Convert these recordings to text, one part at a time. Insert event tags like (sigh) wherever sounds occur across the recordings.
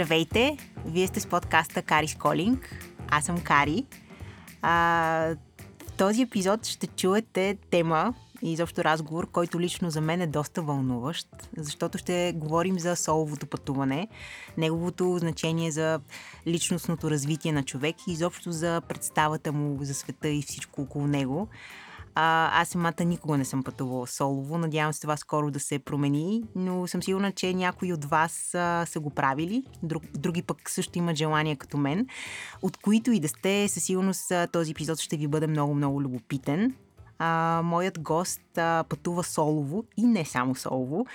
Здравейте! Вие сте с подкаста Карис Колинг. Аз съм Кари. А, в този епизод ще чуете тема и изобщо разговор, който лично за мен е доста вълнуващ, защото ще говорим за соловото пътуване, неговото значение за личностното развитие на човек и изобщо за представата му за света и всичко около него. А, аз самата никога не съм пътувала солово. Надявам се това скоро да се промени, но съм сигурна, че някои от вас а, са го правили. Друг, други пък също имат желание като мен. От които и да сте, със сигурност този епизод ще ви бъде много-много любопитен. А, моят гост а, пътува солово и не само солово,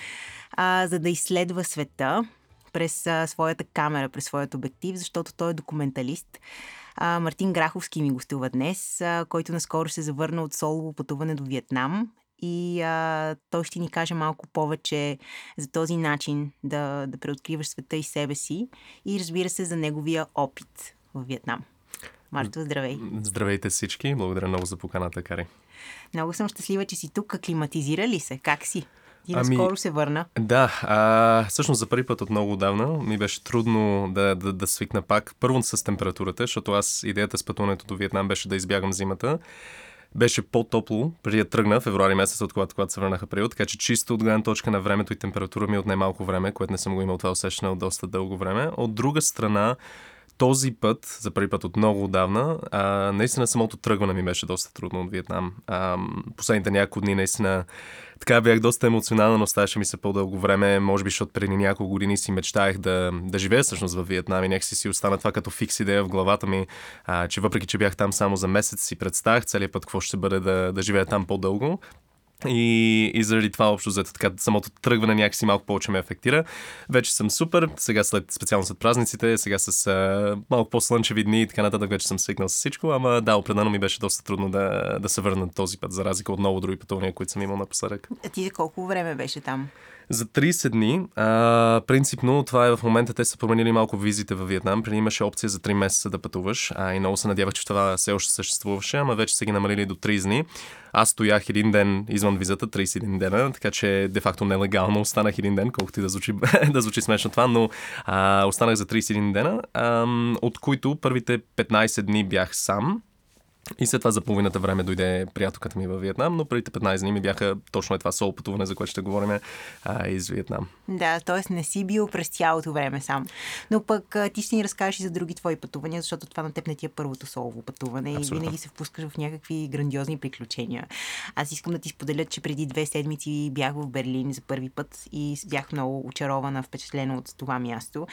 а, за да изследва света през а, своята камера, през своят обектив, защото той е документалист. А, Мартин Граховски ми гостува днес, а, който наскоро се завърна от солово пътуване до Виетнам и а, той ще ни каже малко повече за този начин да, да преоткриваш света и себе си и разбира се за неговия опит в Виетнам. Марто, здравей! Здравейте всички! Благодаря много за поканата, Кари. Много съм щастлива, че си тук. Аклиматизира ли се? Как си? Ти ами, наскоро се върна. Да, а, всъщност за първи път от много отдавна ми беше трудно да, да, да свикна пак. Първо с температурата, защото аз идеята с пътуването до Виетнам беше да избягам зимата. Беше по-топло преди да тръгна, февруари месец, от когато, когато се върнах април, така че чисто от гледна точка на времето и температура ми от най-малко време, което не съм го имал това усещане от доста дълго време. От друга страна, този път, за първи път от много отдавна, а, наистина самото тръгване ми беше доста трудно от Виетнам. А, последните няколко дни наистина така бях доста емоционална, но оставаше ми се по-дълго време. Може би, защото преди няколко години си мечтаях да, да живея всъщност в Виетнам и някакси си остана това като фикс идея в главата ми, а, че въпреки, че бях там само за месец, си представях целият път какво ще бъде да, да живея там по-дълго. И, и заради това общо взето така самото тръгване някакси малко повече ме афектира. Вече съм супер, сега след, специално след празниците, сега с а, малко по-слънчеви дни и така нататък вече съм свикнал с всичко, ама да, определено ми беше доста трудно да, да се върна този път, за разлика от много други пътувания, които съм имал напоследък. А ти колко време беше там? За 30 дни. А, принципно това е в момента, те са променили малко визите в Виетнам. Преди имаше опция за 3 месеца да пътуваш. А, и много се надявах, че това все още съществуваше, ама вече са ги намалили до 30 дни. Аз стоях един ден извън визата, 31 дена, така че де-факто нелегално останах един ден, колкото и да звучи, (laughs) да звучи смешно това, но а, останах за 31 дена, а, от които първите 15 дни бях сам и след това за половината време дойде приятелката ми във Виетнам, но преди 15 дни ми бяха точно е това соло пътуване, за което ще говорим а, из Виетнам. Да, т.е. не си бил през цялото време сам. Но пък ти ще ни разкажеш и за други твои пътувания, защото това на теб не ти е първото солово пътуване Абсолютно. и винаги се впускаш в някакви грандиозни приключения. Аз искам да ти споделя, че преди две седмици бях в Берлин за първи път и бях много очарована, впечатлена от това място.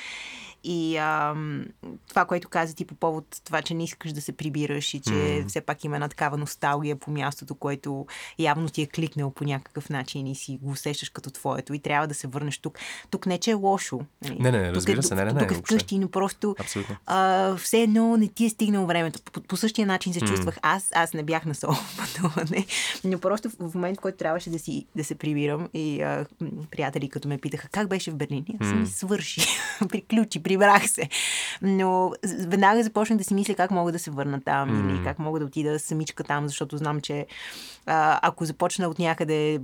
И ам, това, което каза ти по повод това, че не искаш да се прибираш и че mm все пак има една такава носталгия по мястото, което явно ти е кликнал по някакъв начин и си го усещаш като твоето и трябва да се върнеш тук. Тук не, че е лошо. Нали? Не, не, не, разбира тук е, се, не, не, не. Тук е вкъщи, но просто а, все едно не ти е стигнал времето. По, по същия начин се чувствах. Аз, аз не бях на соло (laughs) пътуване, но просто в момент, който трябваше да, си, да се прибирам и а, приятели като ме питаха как беше в Берлин, аз ми свърши, (laughs) приключи, прибрах се. Но веднага започнах да си мисля как мога да се върна там mm. или как мога да отида самичка там, защото знам, че а, ако започна от някъде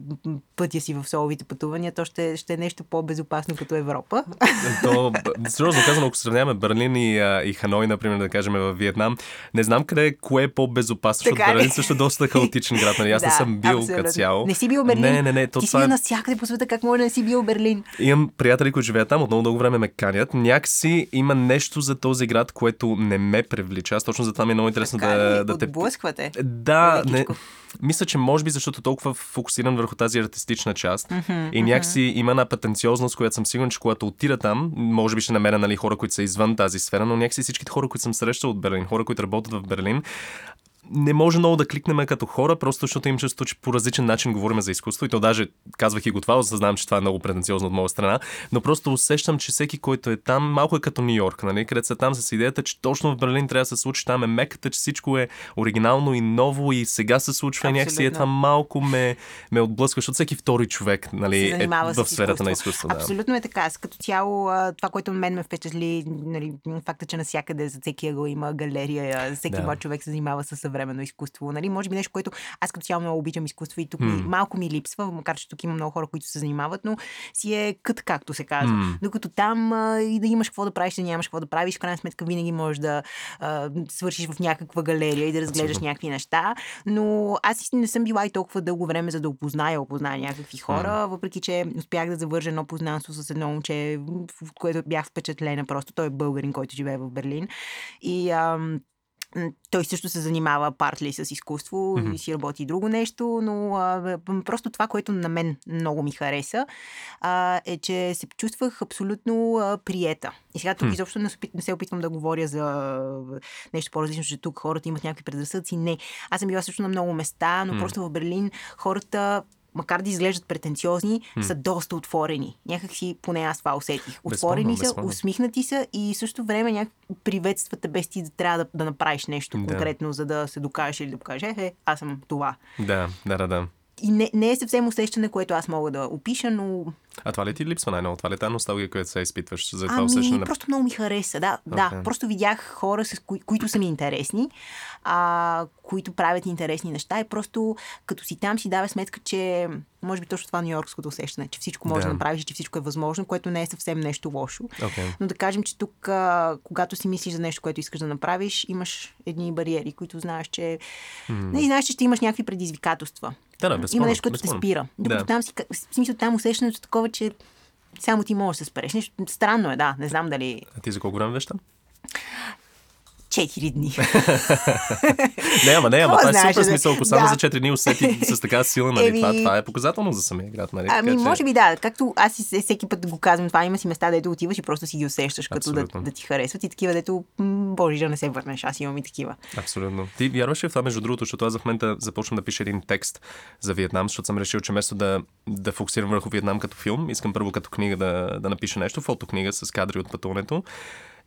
пътя си в соловите пътувания, то ще, ще е нещо по-безопасно като Европа. (laughs) То, сериозно казано, ако сравняваме Берлин и, а, и Ханой, например, да кажем в Виетнам, не знам къде кое е по-безопасно, защото Берлин също е доста хаотичен град. Нали? Аз (laughs) да, не съм бил като цяло. Не си бил Берлин? Не, не, не. То Ти това... си бил навсякъде по света, как може да не си бил Берлин? Имам приятели, които живеят там, от много дълго време ме канят. Някакси има нещо за този град, което не ме привлича. Аз точно за това ми е много интересно така да, да те. Отблъсквате. Да, не, мисля, че може би защото толкова фокусиран върху тази артистична част mm-hmm, и някакси mm-hmm. има една претенциозност, която съм сигурен, че когато отида там, може би ще намеря нали, хора, които са извън тази сфера, но някакси всичките хора, които съм срещал от Берлин, хора, които работят в Берлин, не може много да кликнем като хора, просто защото им чувство, че по различен начин говорим за изкуство. И то даже казвах и го това, осъзнавам, че това е много претенциозно от моя страна, но просто усещам, че всеки, който е там, малко е като Нью Йорк, нали? където са там с идеята, че точно в Берлин трябва да се случи, там е меката, че всичко е оригинално и ново и сега се случва Абсолютно. някакси е това малко ме, ме отблъсква, защото всеки втори човек нали, е в сферата на изкуство. Да. Абсолютно е така. С като цяло това, което мен ме впечатли, нали, факта, че навсякъде за всеки ъгъл има галерия, всеки да. човек се занимава с съвременно изкуство. Нали? Може би нещо, което аз като цяло много обичам изкуство и тук М. малко ми липсва, макар че тук има много хора, които се занимават, но си е кът, както се казва. М. Докато там а, и да имаш какво да правиш, да нямаш какво да правиш, в крайна сметка винаги можеш да а, свършиш в някаква галерия и да разглеждаш Абсолютно. някакви неща. Но аз не съм била и толкова дълго време, за да опозная, опозная някакви хора, въпреки че успях да завържа едно познанство с едно момче, в което бях впечатлена просто. Той е българин, който живее в Берлин. И ам, той също се занимава партли с изкуство Мгм. и си работи друго нещо, но а, просто това, което на мен много ми хареса, а, е, че се чувствах абсолютно а, приета. И сега тук Хм. изобщо не, не се опитвам да говоря за нещо по-различно, че тук хората имат някакви предразсъдци. Не. Аз съм била също на много места, но М. просто в Берлин хората макар да изглеждат претенциозни, М. са доста отворени. Някак си, поне аз това усетих. Безспорно, Отворени са, безспорно. усмихнати са и в същото време някак приветствате без ти да трябва да, да направиш нещо Да. конкретно, за да се докажеш или да покажеш, е, аз съм това. Да, да, да, да. И не, не е съвсем усещане, което аз мога да опиша, но А това ли ти липсва най-много? Това ли е тази носталгия, която се изпитваш за това ами, усещане? просто много ми хареса. Да, Окей. да, просто видях хора, с кои, които са ми интересни, а, които правят интересни неща и просто като си там си дава сметка, че може би точно това нью-йоркското усещане, че всичко може да, Да. направиш, че всичко е възможно, което не е съвсем нещо лошо. Окей. Но да кажем, че тук, а, когато си мислиш за нещо, което искаш да направиш, имаш едни бариери, които знаеш, че... Не знаеш, че ще имаш някакви предизвикателства. Да, да, Има безспорно, нещо, което те безспорно. спира. Докато Да. там си, в смисъл, там усещането е че само ти можеш да спреш. Нещо странно е, да. Не знам дали А ти за колко време веща? 4 дни. (laughs) Не, ама не, ама Какво това е супер бе? смисъл. Ако само Да. за 4 дни усети с така сила, нали, Еми- това, това е показателно за самия град, нали? Ами, Така че- може би да. Както аз и се- всеки път го казвам, това има си места, дето отиваш и просто си ги усещаш, като да, да ти харесват и такива, дето, м, боже, да не се върнеш. Аз имам и такива. Абсолютно. Ти вярваш ли в това, между другото, защото аз в момента започвам да пиша един текст за Виетнам, защото съм решил, че вместо да, да фокусирам върху Виетнам като филм, искам първо като книга да, да напиша нещо, фотокнига с кадри от пътуването.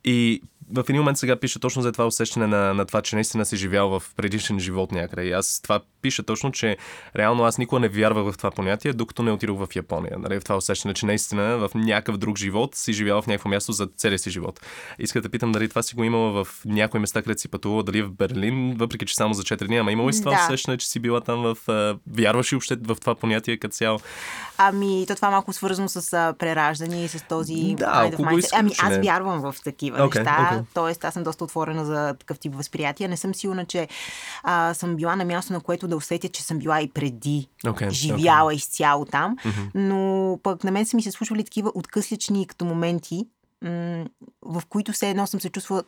И в един момент сега пиша точно за това усещане на, на това, че наистина си живял в предишен живот някъде. И аз това пиша точно, че реално аз никога не вярвах в това понятие, докато не отидох в Япония. Нали? В това усещане, че наистина в някакъв друг живот си живял в някакво място за целия си живот. Иска да питам дали това си го имала в някои места, където си пътувала, дали в Берлин, въпреки че само за 4 дни, ама има ли това Да. усещане, че си била там в... а, Вярваш ли въобще в това понятие като цяло? Ами, то това е малко свързано с а, прераждане и с този Да, Ами, аз вярвам в такива Окей, неща. окей. Тоест, аз съм доста отворена за такъв тип възприятия. Не съм сигурна, че а, съм била на място, на което да усетя, че съм била и преди Окей, живяла изцяло там. Но пък на мен са ми се случвали такива откъслични като моменти, м- в които все едно съм се чувствала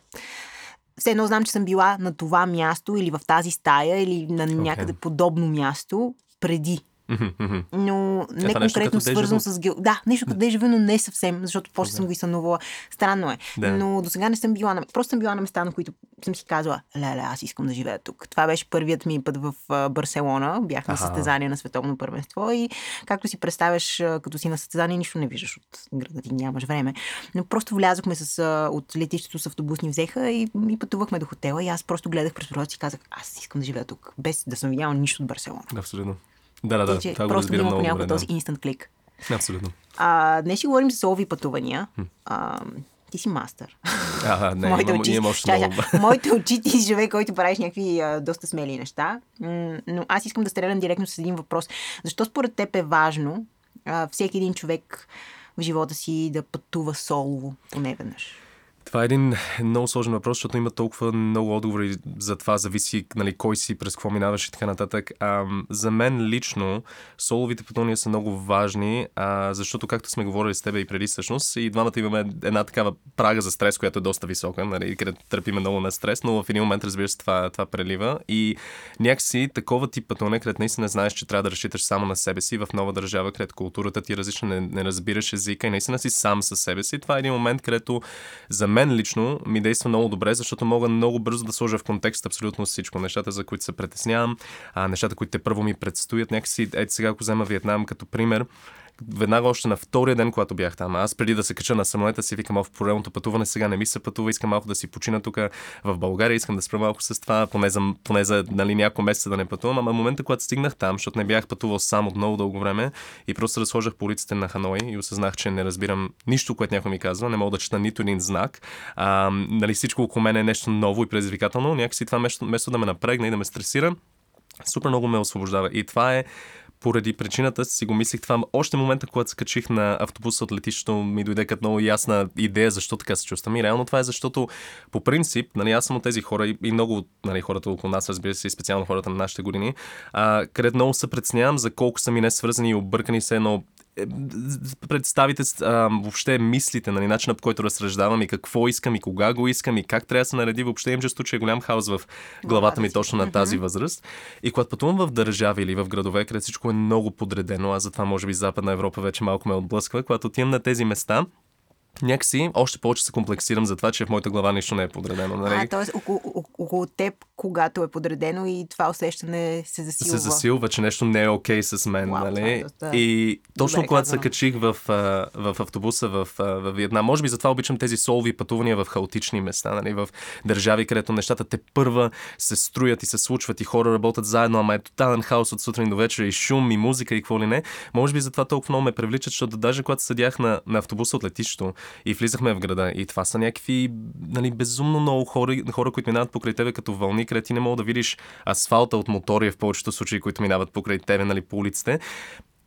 все едно знам, че съм била на това място или в тази стая или на някъде подобно място преди. Но не нещо конкретно свързано с гео... Да, нещо като дежавю, но не съвсем, защото после съм го и сънувала. Странно е. Да. Но до сега не съм била на... Просто съм била на места, на които съм си казала, леле, аз искам да живея тук. Това беше първият ми път в Барселона. Бях на състезание на световно първенство и както си представяш, като си на състезание, нищо не виждаш от града ти, нямаш време. Но просто влязохме с, от летището с автобус ни взеха и, и пътувахме до хотела и аз просто гледах през прозореца и казах, аз искам да живея тук, без да съм видяла нищо от Барселона. Абсолютно. Да, да, да. Че Това го просто много понякога добре. този инстант клик. Да. Абсолютно. А, днес ще говорим за солови пътувания. А, ти си мастър. А, не, (laughs) Моите очи, имам още много. Моите очи ти си човек, който правиш някакви а, доста смели неща. М, но аз искам да стрелям директно с един въпрос. Защо според теб е важно а, всеки един човек в живота си да пътува солово поне веднъж? Това е един много сложен въпрос, защото има толкова много отговори за това, зависи нали, кой си, през какво минаваш и така нататък. А, за мен лично соловите пътувания са много важни, а, защото както сме говорили с теб и преди всъщност, и двамата имаме една такава прага за стрес, която е доста висока, нали, където търпиме много на стрес, но в един момент, разбира се, това, това прелива. И някакси такова тип пътуване, където наистина знаеш, че трябва да разчиташ само на себе си в нова държава, където културата ти е различна, не, не разбираш езика и наистина си сам със себе си. Това е един момент, където за мен лично ми действа много добре, защото мога много бързо да сложа в контекст абсолютно всичко. Нещата, за които се притеснявам, а, нещата, които те първо ми предстоят. Някакси, ето сега, ако взема Виетнам като пример, веднага още на втория ден, когато бях там. Аз преди да се кача на самолета си викам, в поредното пътуване сега не ми се пътува, искам малко да си почина тук в България, искам да спра малко с това, поне за, поне за нали, няколко месеца да не пътувам. Ама момента, когато стигнах там, защото не бях пътувал сам от много дълго време и просто разхождах по улиците на Ханой и осъзнах, че не разбирам нищо, което някой ми казва, не мога да чета нито един знак. А, нали, всичко около мен е нещо ново и предизвикателно. Някакси това вместо, вместо да ме напрегне и да ме стресира, супер много ме освобождава. И това е поради причината си го мислих това. Още момента, когато се качих на автобуса от летището, ми дойде като много ясна идея защо така се чувствам. И реално това е защото, по принцип, нали, аз съм от тези хора и, и много от нали, хората около нас, разбира се, и специално хората на нашите години, а, където много се предснявам за колко са ми не свързани и объркани се е, представите а, въобще мислите, нали, начинът по който разсъждавам и какво искам и кога го искам и как трябва да се нареди. Въобще имам чувство, че е голям хаос в главата ми точно на тази възраст. И когато пътувам в държави или в градове, където всичко е много подредено, а затова може би Западна Европа вече малко ме отблъсква, когато отивам на тези места, някакси още повече се комплексирам за това, че в моята глава нищо не е подредено. Нали? А, т.е. около, около теб, когато е подредено и това усещане се засилва. Се засилва, че нещо не е окей okay с мен. Wow, нали? е доста... И точно Добре когато се казано. качих в, в автобуса в, в Виетнам, може би затова обичам тези солови пътувания в хаотични места, нали? в държави, където нещата те първа се строят и се случват и хора работят заедно, ама е тотален хаос от сутрин до вечер и шум и музика и какво ли не. Може би затова толкова много ме привличат, защото даже когато седях на, на автобуса от летището и влизахме в града и това са някакви нали, безумно много хора, хора, които минават покрай тебе като вълни, където ти не мога да видиш асфалта от мотори в повечето случаи, които минават покрай тебе нали, по улиците.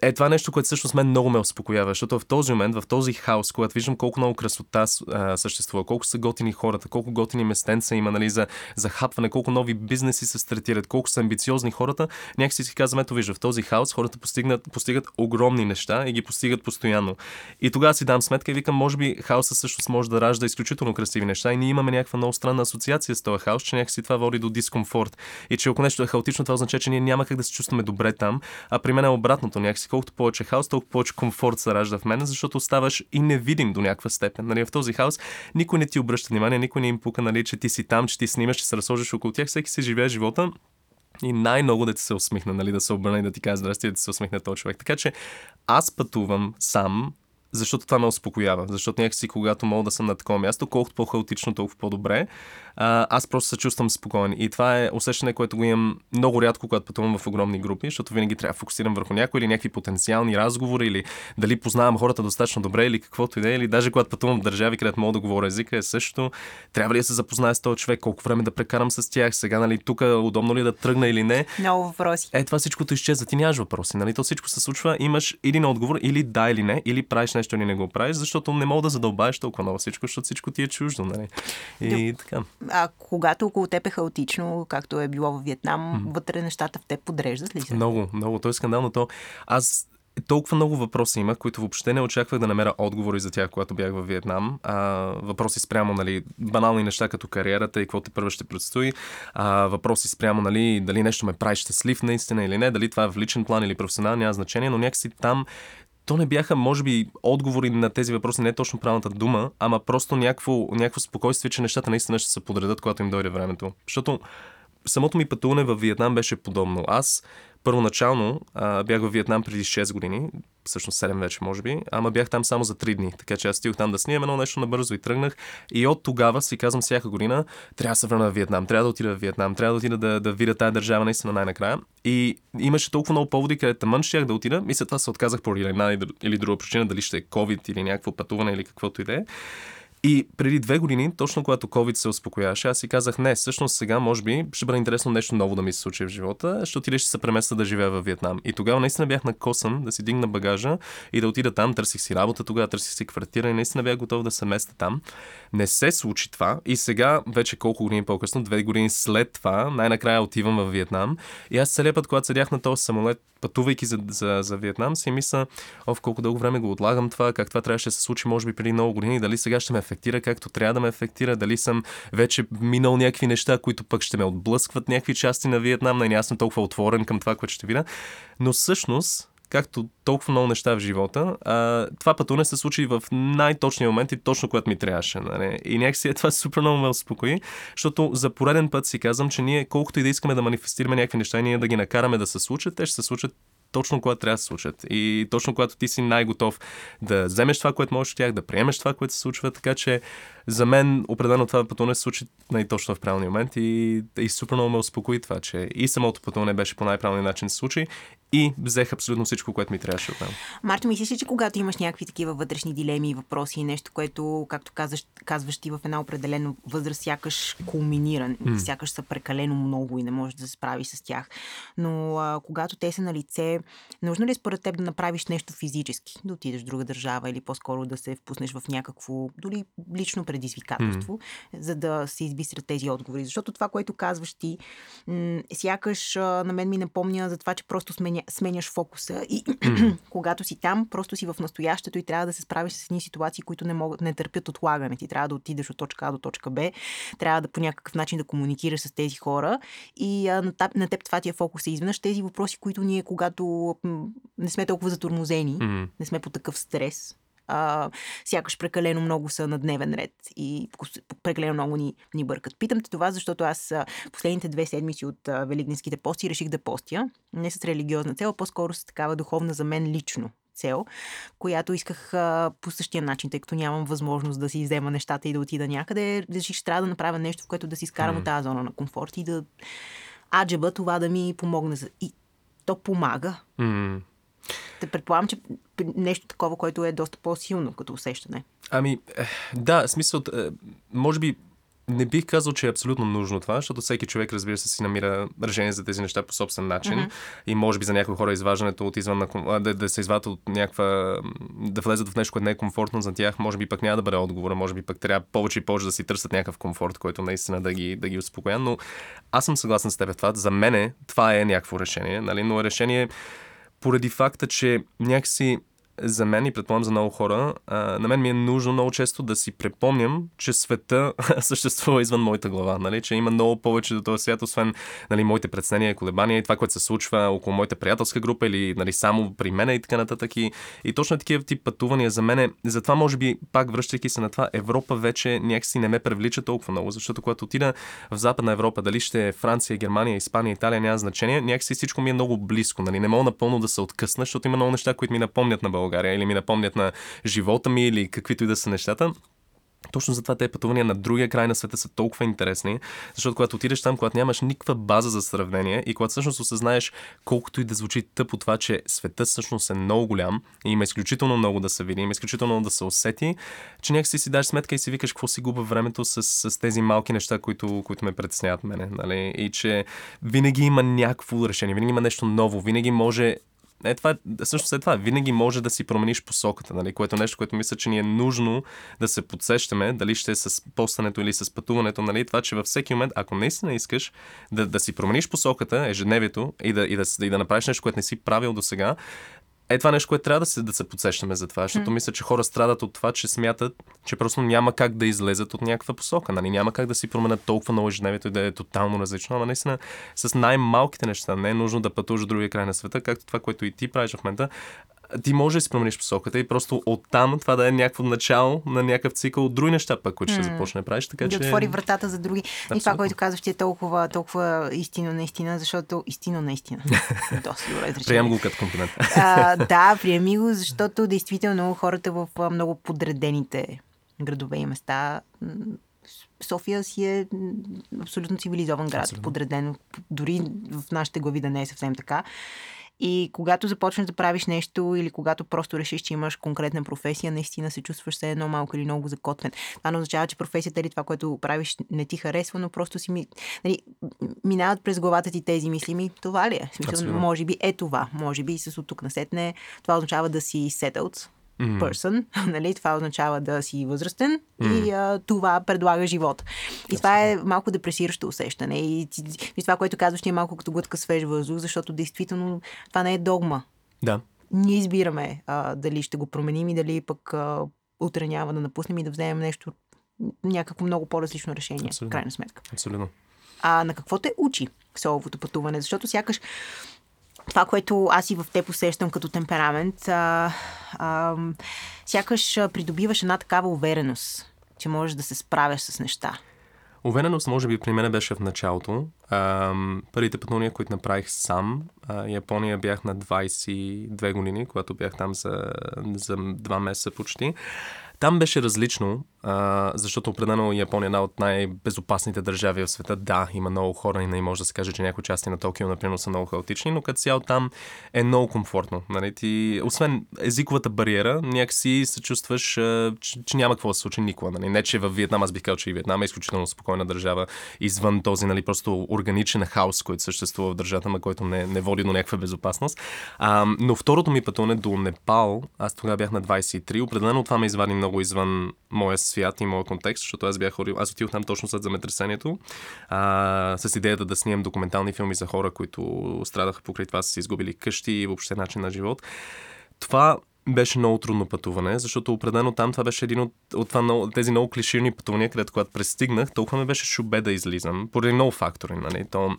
Е, това е нещо, което всъщност мен много ме успокоява, защото в този момент, в този хаос, когато виждам колко много красота а, съществува, колко са готини хората, колко готини местенца има нали, за, за хапване, колко нови бизнеси се стартират, колко са амбициозни хората, някакси си казвам, ето вижда, в този хаос хората постигнат, постигат огромни неща и ги постигат постоянно. И тогава си дам сметка и викам, може би хаоса също може да ражда изключително красиви неща и ние имаме някаква много странна асоциация с този хаос, че някакси това води до дискомфорт. И че ако нещо е хаотично, това означава, че ние няма как да се чувстваме добре там, а при мен е обратното. Някакси колкото повече хаос, толкова повече комфорт се ражда в мен, защото оставаш и невидим до някаква степен. Нали, в този хаос никой не ти обръща внимание, никой не им пука, нали, че ти си там, че ти снимаш, че се разхождаш около тях, всеки си живее живота и най-много да ти се усмихна, нали, да се обърне и да ти каже здрасти, да ти се усмихне този човек. Така че аз пътувам сам, защото това ме успокоява. Защото някакси, когато мога да съм на такова място, колкото по-хаотично, толкова по-добре, а, аз просто се чувствам спокоен. И това е усещане, което го имам много рядко, когато пътувам в огромни групи, защото винаги трябва да фокусирам върху някой или някакви потенциални разговори, или дали познавам хората достатъчно добре, или каквото и да е, или даже когато пътувам в държави, където мога да говоря езика, е също. Трябва ли да се запозная с този човек, колко време да прекарам с тях, сега, нали, тук удобно ли да тръгна или не. Много въпроси. Е, това всичкото изчезва. Ти нямаш въпроси. Нали? То всичко се случва. Имаш или на отговор, или да или не, или правиш нещо или не го правиш, защото не мога да задълбаеш толкова много всичко, защото всичко ти е чуждо. Нали? И така. А когато около теб е хаотично, както е било в Виетнам, mm. вътре нещата в теб подреждат ли се? Много, много. То е скандално. То аз толкова много въпроси имах, които въобще не очаквах да намеря отговори за тях, когато бях в Виетнам. А, въпроси спрямо, нали, банални неща като кариерата и какво те първо ще предстои. А, въпроси спрямо, нали, дали нещо ме прави щастлив наистина или не, дали това е в личен план или професионален, няма значение, но някакси там то не бяха, може би, отговори на тези въпроси, не е точно правилната дума, ама просто някакво, някакво спокойствие, че нещата наистина ще се подредат, когато им дойде времето. Защото самото ми пътуване в Виетнам беше подобно. Аз първоначално а, бях в Виетнам преди 6 години, всъщност 7 вече, може би, ама бях там само за 3 дни. Така че аз стигах там да снимам едно нещо набързо и тръгнах. И от тогава си казвам всяка година, трябва да се върна в Виетнам, трябва да отида в Виетнам, трябва да отида да, да видя тази държава наистина най-накрая. И имаше толкова много поводи, където мън щях да отида. След това се отказах поради една или друга причина, дали ще е COVID или някакво пътуване или каквото и да е. И преди две години, точно когато COVID се успокояваше, аз си казах, не, всъщност сега може би ще бъде интересно нещо ново да ми се случи в живота, ще отида ще се преместа да живея в Виетнам. И тогава наистина бях на косан да си дигна багажа и да отида там, търсих си работа, тогава търсих си квартира и наистина бях готов да се местя там. Не се случи това и сега, вече колко години по-късно, две години след това, най-накрая отивам в Виетнам. И аз целият път, когато седях на този самолет, пътувайки за, за, за Виетнам, си мисля, о, в колко дълго време го отлагам това, как това трябваше да се случи, може би преди много години, дали сега ще ме ефектира както трябва да ме ефектира, дали съм вече минал някакви неща, които пък ще ме отблъскват някакви части на Виетнам, не аз съм толкова отворен към това, което ще видя. Но всъщност, както толкова много неща в живота, а, това пътуване се случи в най-точния момент и точно когато ми трябваше. Нали? И някакси е това супер много ме успокои, защото за пореден път си казвам, че ние колкото и да искаме да манифестираме някакви неща, ние да ги накараме да се случат, те ще се случат точно когато трябва да се случат. И точно когато ти си най-готов да вземеш това, което можеш от тях, да приемеш това, което се случва. Така че за мен определено това пътуване се случи най-точно в правилния момент и, и супер много ме успокои това, че и самото пътуване беше по най-правилния начин се случи и взех абсолютно всичко, което ми трябваше от там. Марто, мислиш ли, че когато имаш някакви такива вътрешни дилеми и въпроси и нещо, което, както казваш, казваш ти в една определена възраст, сякаш кулминира, mm. сякаш са прекалено много и не можеш да се справиш с тях. Но а, когато те са на лице, нужно ли е според теб да направиш нещо физически? Да отидеш в друга държава или по-скоро да се впуснеш в някакво, дори лично предизвикателство, mm. за да се избистрят тези отговори? Защото това, което казваш ти, м- сякаш а, на мен ми напомня за това, че просто сменя, сменяш фокуса и (clears throat) когато си там, просто си в настоящето и трябва да се справиш с едни ситуации, които не, могат, не търпят отлагане. Ти трябва да отидеш от точка А до точка Б, трябва да по някакъв начин да комуникираш с тези хора и а, на, теб, на теб това ти е фокус. И изведнъж тези въпроси, които ние, когато не сме толкова затормозени, mm-hmm. не сме по такъв стрес, а, сякаш прекалено много са на дневен ред и прекалено много ни, ни бъркат. Питам те това, защото аз последните две седмици от а, Великденските пости реших да постя. Не с религиозна цел, а по-скоро с такава духовна за мен лично цел, която исках а, по същия начин, тъй като нямам възможност да си взема нещата и да отида някъде. Реших, че трябва да направя нещо, в което да си изкарам mm. от тази зона на комфорт и да аджеба това да ми помогне. И то помага. Mm. Те предполагам, че нещо такова, което е доста по-силно като усещане. Ами, да, смисъл, е, може би не бих казал, че е абсолютно нужно това, защото всеки човек, разбира се, си намира решение за тези неща по собствен начин. Mm-hmm. И може би за някои хора изваждането от извън на, да, да се извадят от някаква. да влезат в нещо, което не е комфортно за тях, може би пък няма да бъде отговора, може би пък трябва повече и повече да си търсят някакъв комфорт, който наистина да ги, да ги успокоя. Но аз съм съгласен с теб това. За мен това е някакво решение, нали? но е решение поради факта, че някакси за мен и предполагам за много хора, а, на мен ми е нужно много често да си препомням, че света (laughs) съществува извън моята глава, нали? че има много повече до този свят, освен нали, моите предснения, колебания и това, което се случва около моята приятелска група или нали, само при мен и така нататък. И, и точно такива тип пътувания за мен, затова може би, пак връщайки се на това, Европа вече някакси не ме привлича толкова много, защото когато отида в Западна Европа, дали ще е Франция, Германия, Испания, Италия, няма значение, някакси всичко ми е много близко. Нали? Не мога напълно да се откъсна, защото има много неща, които ми напомнят на България България или ми напомнят на живота ми или каквито и да са нещата. Точно затова тези пътувания на другия край на света са толкова интересни, защото когато отидеш там, когато нямаш никаква база за сравнение и когато всъщност осъзнаеш колкото и да звучи тъпо това, че света всъщност е много голям и има изключително много да се види, има изключително много да се усети, че някакси си даш сметка и си викаш какво си губа времето с, с тези малки неща, които, които ме притесняват мене. Нали? И че винаги има някакво решение, винаги има нещо ново, винаги може е, това, също след това винаги може да си промениш посоката, нали? което е нещо, което мисля, че ни е нужно да се подсещаме, дали ще е с постането или с пътуването, нали? това, че във всеки момент, ако наистина искаш да, да си промениш посоката, ежедневието и да, и, да, и да направиш нещо, което не си правил до сега, е това нещо, което трябва да се, да се подсещаме за това, защото mm. мисля, че хора страдат от това, че смятат, че просто няма как да излезат от някаква посока. Нали? Няма как да си променят толкова много ежедневието и да е тотално различно. Ама наистина с най-малките неща не е нужно да пътуваш в другия край на света, както това, което и ти правиш в момента ти може да си промениш посоката и просто оттам това да е някакво начало на някакъв цикъл от други неща, пък, които mm. ще започне да правиш. Така, да че... отвори вратата за други. Абсолютно. И това, което казваш, ти е толкова, толкова истина наистина, защото истина наистина. (laughs) Доста добре Прием го като комплимент. а, да, приеми го, защото действително хората в много подредените градове и места София си е абсолютно цивилизован град, абсолютно. подреден. Дори в нашите глави да не е съвсем така. И когато започнеш да правиш нещо или когато просто решиш, че имаш конкретна професия, наистина се чувстваш все едно малко или много закотвен. Това не означава, че професията или това, което правиш, не ти харесва, но просто си ми... Нали, минават през главата ти тези мисли ми. Това ли е? Смисъл, може би е това. Може би с от тук насетне това означава да си settled, mm. person, (laughs) нали? това означава да си възрастен mm. и а, това предлага живот. И That's това е малко депресиращо усещане. И, и това, което казваш, ни е малко като глътка свеж въздух, защото действително това не е догма. Да. Ние избираме а, дали ще го променим и дали пък а, утре няма да напуснем и да вземем нещо, някакво много по-различно решение, Абсолютно. крайна сметка. Абсолютно. А на какво те учи соловото пътуване? Защото сякаш това, което аз и в те посещам като темперамент, а, а, сякаш придобиваш една такава увереност, че можеш да се справяш с неща. Увереност, може би, при мен беше в началото. А, първите пътувания, които направих сам, а, Япония бях на 22 години, когато бях там за, за два месеца почти. Там беше различно, а, защото определено Япония е една от най-безопасните държави в света. Да, има много хора и не може да се каже, че някои части на Токио, например, са много хаотични, но като цяло там е много комфортно. Нали? Ти, освен езиковата бариера, някакси се чувстваш, а, че, че, няма какво да се случи никога. Нали? Не, че в Виетнам, аз бих казал, че и Виетнам е изключително спокойна държава, извън този нали, просто органичен хаос, който съществува в държавата, на който не, не води до някаква безопасност. А, но второто ми пътуване до Непал, аз тогава бях на 23, определено това ме извади много извън моя свят и моя контекст, защото аз бях ходил, аз отидох там точно след земетресението, а, с идеята да снимам документални филми за хора, които страдаха покрай това, са си изгубили къщи и въобще начин на живот. Това беше много трудно пътуване, защото определено там това беше един от, от това, тези много клиширни пътувания, където когато пристигнах, толкова ме беше шубе да излизам, поради много фактори. Нали? То,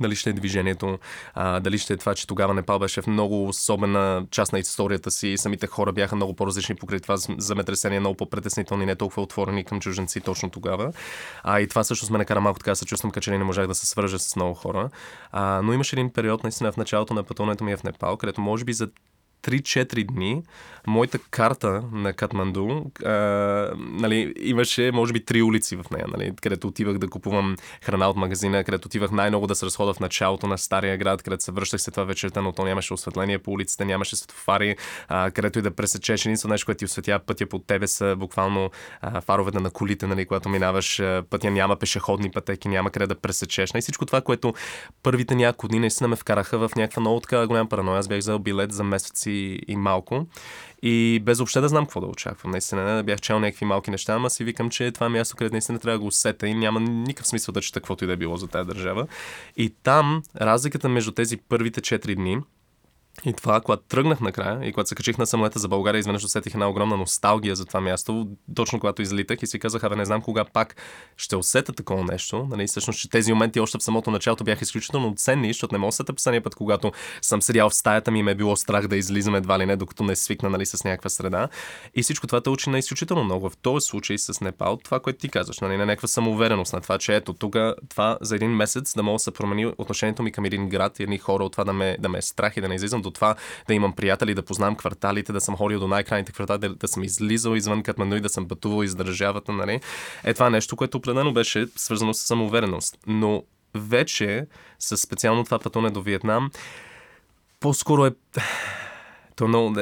дали ще е движението, а, дали ще е това, че тогава Непал беше в много особена част на историята си. Самите хора бяха много по-различни покрай това земетресение, много по-притеснителни, не толкова отворени към чуженци точно тогава. А, и това също ме накара малко така се чувствам, че не можах да се свържа с много хора. А, но имаше един период, наистина, в началото на пътуването ми е в Непал, където може би за 3-4 дни моята карта на Катманду а, нали, имаше, може би, три улици в нея, нали, където отивах да купувам храна от магазина, където отивах най-много да се разхода в началото на стария град, където се връщах след това вечерта, но то нямаше осветление по улиците, нямаше светофари, а, където и да пресечеш единствено нещо, което ти осветява пътя под тебе са буквално а, фаровете на колите, нали, когато минаваш пътя, няма пешеходни пътеки, няма къде да пресечеш. И всичко това, което първите няколко дни наистина ме вкараха в някаква много така голяма параноя. Аз бях взел билет за месеци и, и малко. И без въобще да знам какво да очаквам. Наистина, не бях чел някакви малки неща, ама си викам, че това място, където наистина трябва да го усета и няма никакъв смисъл да чета каквото и да е било за тази държава. И там разликата между тези първите 4 дни и това, когато тръгнах накрая и когато се качих на самолета за България, изведнъж усетих една огромна носталгия за това място, точно когато излитах и си казах, абе не знам кога пак ще усета такова нещо. Нали, всъщност, че тези моменти още в самото началото бяха изключително ценни, защото не мога да се последния път, когато съм седял в стаята ми, ме е било страх да излизам едва ли не, докато не свикна нали, с някаква среда. И всичко това те учи на изключително много. В този случай с Непал, това, което ти казваш, нали, на някаква самоувереност, на това, че ето тук това за един месец да мога да се промени отношението ми към един град и едни хора от това да ме, да ме е страх и да не излизам до това да имам приятели, да познавам кварталите, да съм ходил до най-крайните квартали, да, да съм излизал извън Катманду и да съм пътувал из държавата. Нали? Е това нещо, което определено беше свързано с самоувереност. Но вече, с специално това пътуване до Виетнам, по-скоро е то, много,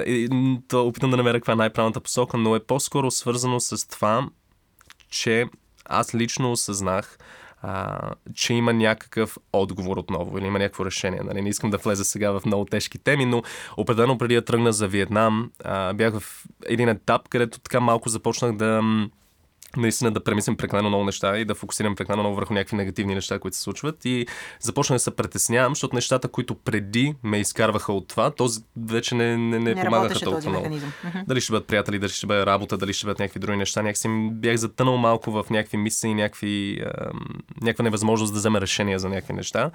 то опитам да намеря каква е най-правилната посока, но е по-скоро свързано с това, че аз лично осъзнах, а, че има някакъв отговор отново или има някакво решение. Нали? Не искам да влеза сега в много тежки теми, но определено преди да тръгна за Виетнам, а, бях в един етап, където така малко започнах да наистина да премислим прекалено много неща и да фокусирам прекалено много върху някакви негативни неща, които се случват. И започнах да се притеснявам, защото нещата, които преди ме изкарваха от това, то вече не, не, не, не помагаха толкова много. Дали ще бъдат приятели, дали ще бъде работа, дали ще бъдат някакви други неща. Някакси бях затънал малко в някакви мисли, някакви, а, някаква невъзможност да взема решения за някакви неща.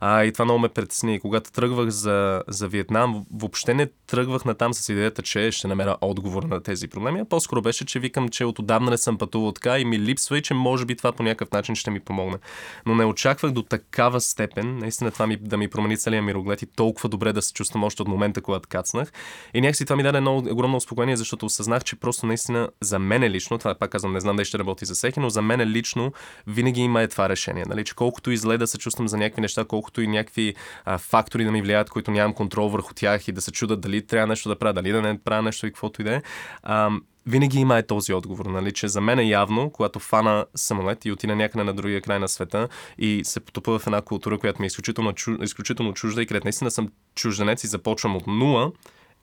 А, и това много ме притесни. И когато тръгвах за, за Виетнам, въобще не тръгвах на там с идеята, че ще намеря отговор на тези проблеми. А по-скоро беше, че викам, че от отдавна не съм пътувал пътувал така и ми липсва и че може би това по някакъв начин ще ми помогне. Но не очаквах до такава степен, наистина това ми, да ми промени целият мироглед и толкова добре да се чувствам още от момента, когато кацнах. И някакси това ми даде едно огромно успокоение, защото осъзнах, че просто наистина за мен лично, това пак казвам, не знам дали ще работи за всеки, но за мен лично винаги има е това решение. Нали? Че колкото и зле да се чувствам за някакви неща, колкото и някакви а, фактори да ми влияят, които нямам контрол върху тях и да се чудат дали трябва нещо да правя, дали да не правя нещо и каквото и да е винаги има е този отговор, нали, че за мен е явно, когато фана самолет и отида някъде на другия край на света и се потопа в една култура, която ми е изключително, изключително чужда и където наистина съм чужденец и започвам от нула,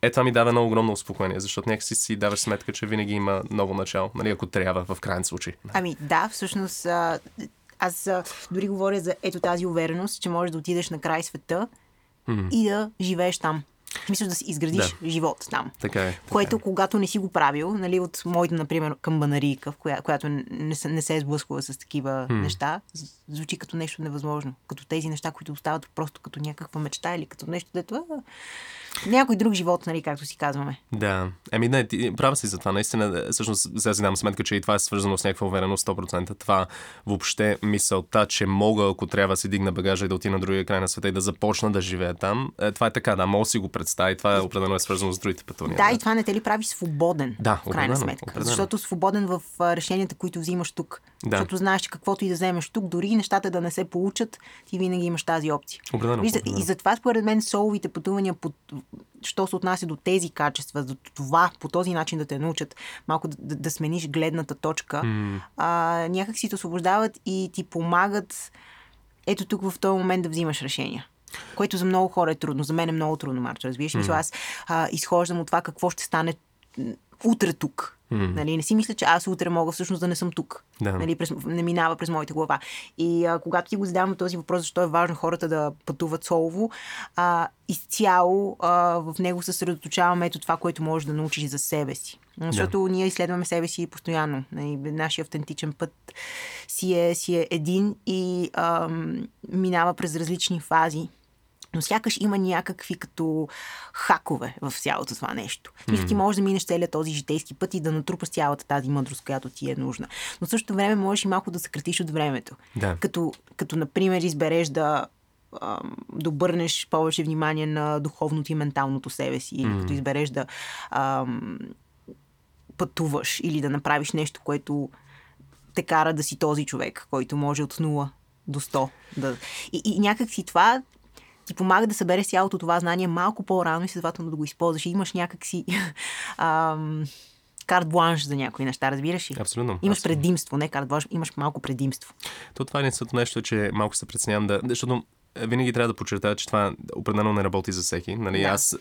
е, това ми дава много огромно успокоение, защото някакси си даваш сметка, че винаги има ново начало, нали, ако трябва, в крайен случай. Ами да, всъщност аз дори говоря за ето тази увереност, че можеш да отидеш на край света mm-hmm. и да живееш там. Смисъл да си изградиш да. живот там. Така е. Така което, е. когато не си го правил, нали, от моите, например, камбанарийка, в коя, която не, не се е сблъсквала с такива hmm. неща, звучи като нещо невъзможно. Като тези неща, които остават просто като някаква мечта или като нещо, дето някой друг живот, нали, както си казваме. Да. Еми не, ти, права си за това. Наистина, всъщност, сега си дам сметка, че и това е свързано с някаква увереност 100%. Това въобще мисълта, че мога, ако трябва да си дигна багажа и да отида на другия край на света и да започна да живея там. Е, това е така, да, мога да си го представи. Това е определено е свързано с другите пътувания. Да, и това не те ли прави свободен, Да, в крайна сметка. определено. Защото свободен в решенията, които взимаш тук. Да. Защото знаеш, че каквото и да вземеш тук, дори и нещата да не се получат, ти винаги имаш тази опция. Определено, определено. и затова, според мен, соловите пътувания, под, що се отнася до тези качества, до това, по този начин да те научат малко да, да, да смениш гледната точка, М. а, някак си те освобождават и ти помагат ето тук в този момент да взимаш решения. Което за много хора е трудно. За мен е много трудно, Марчо. Разбираш ли? Мисля, Аз а, изхождам от това какво ще стане утре тук. М. Нали, не си мисля, че аз утре мога всъщност да не съм тук. Да. Нали, през, не минава през моята глава. И а, когато ти го задавам този въпрос, защо е важно хората да пътуват солово, а, изцяло а, в него съсредоточаваме ето това, което можеш да научиш за себе си. Защото ние изследваме себе си постоянно. Нали, нашия автентичен път си е, си е един и ам, минава през различни фази. Но сякаш има някакви като хакове в цялото това нещо. Мисля, ти можеш да минеш целият този житейски път и да натрупаш цялата тази мъдрост, която ти е нужна. Но в същото време можеш и малко да съкратиш от времето. Да. Като, като например, избереш да да обърнеш повече внимание на духовното и менталното себе си. Или като избереш да ам, пътуваш или да направиш нещо, което те кара да си този човек, който може от 0 до 100. Да... И, и някак си това ти помага да събереш цялото това знание малко по-рано и следователно да го използваш. И имаш някакси (laughs) карт бланш за някои неща, разбираш ли? Абсолютно. Имаш абсолютно. предимство, не карт бланш, имаш малко предимство. То това е нещо, че малко се преценявам да... Защото винаги трябва да подчертая, че това определено не работи за всеки. Нали? Да. Аз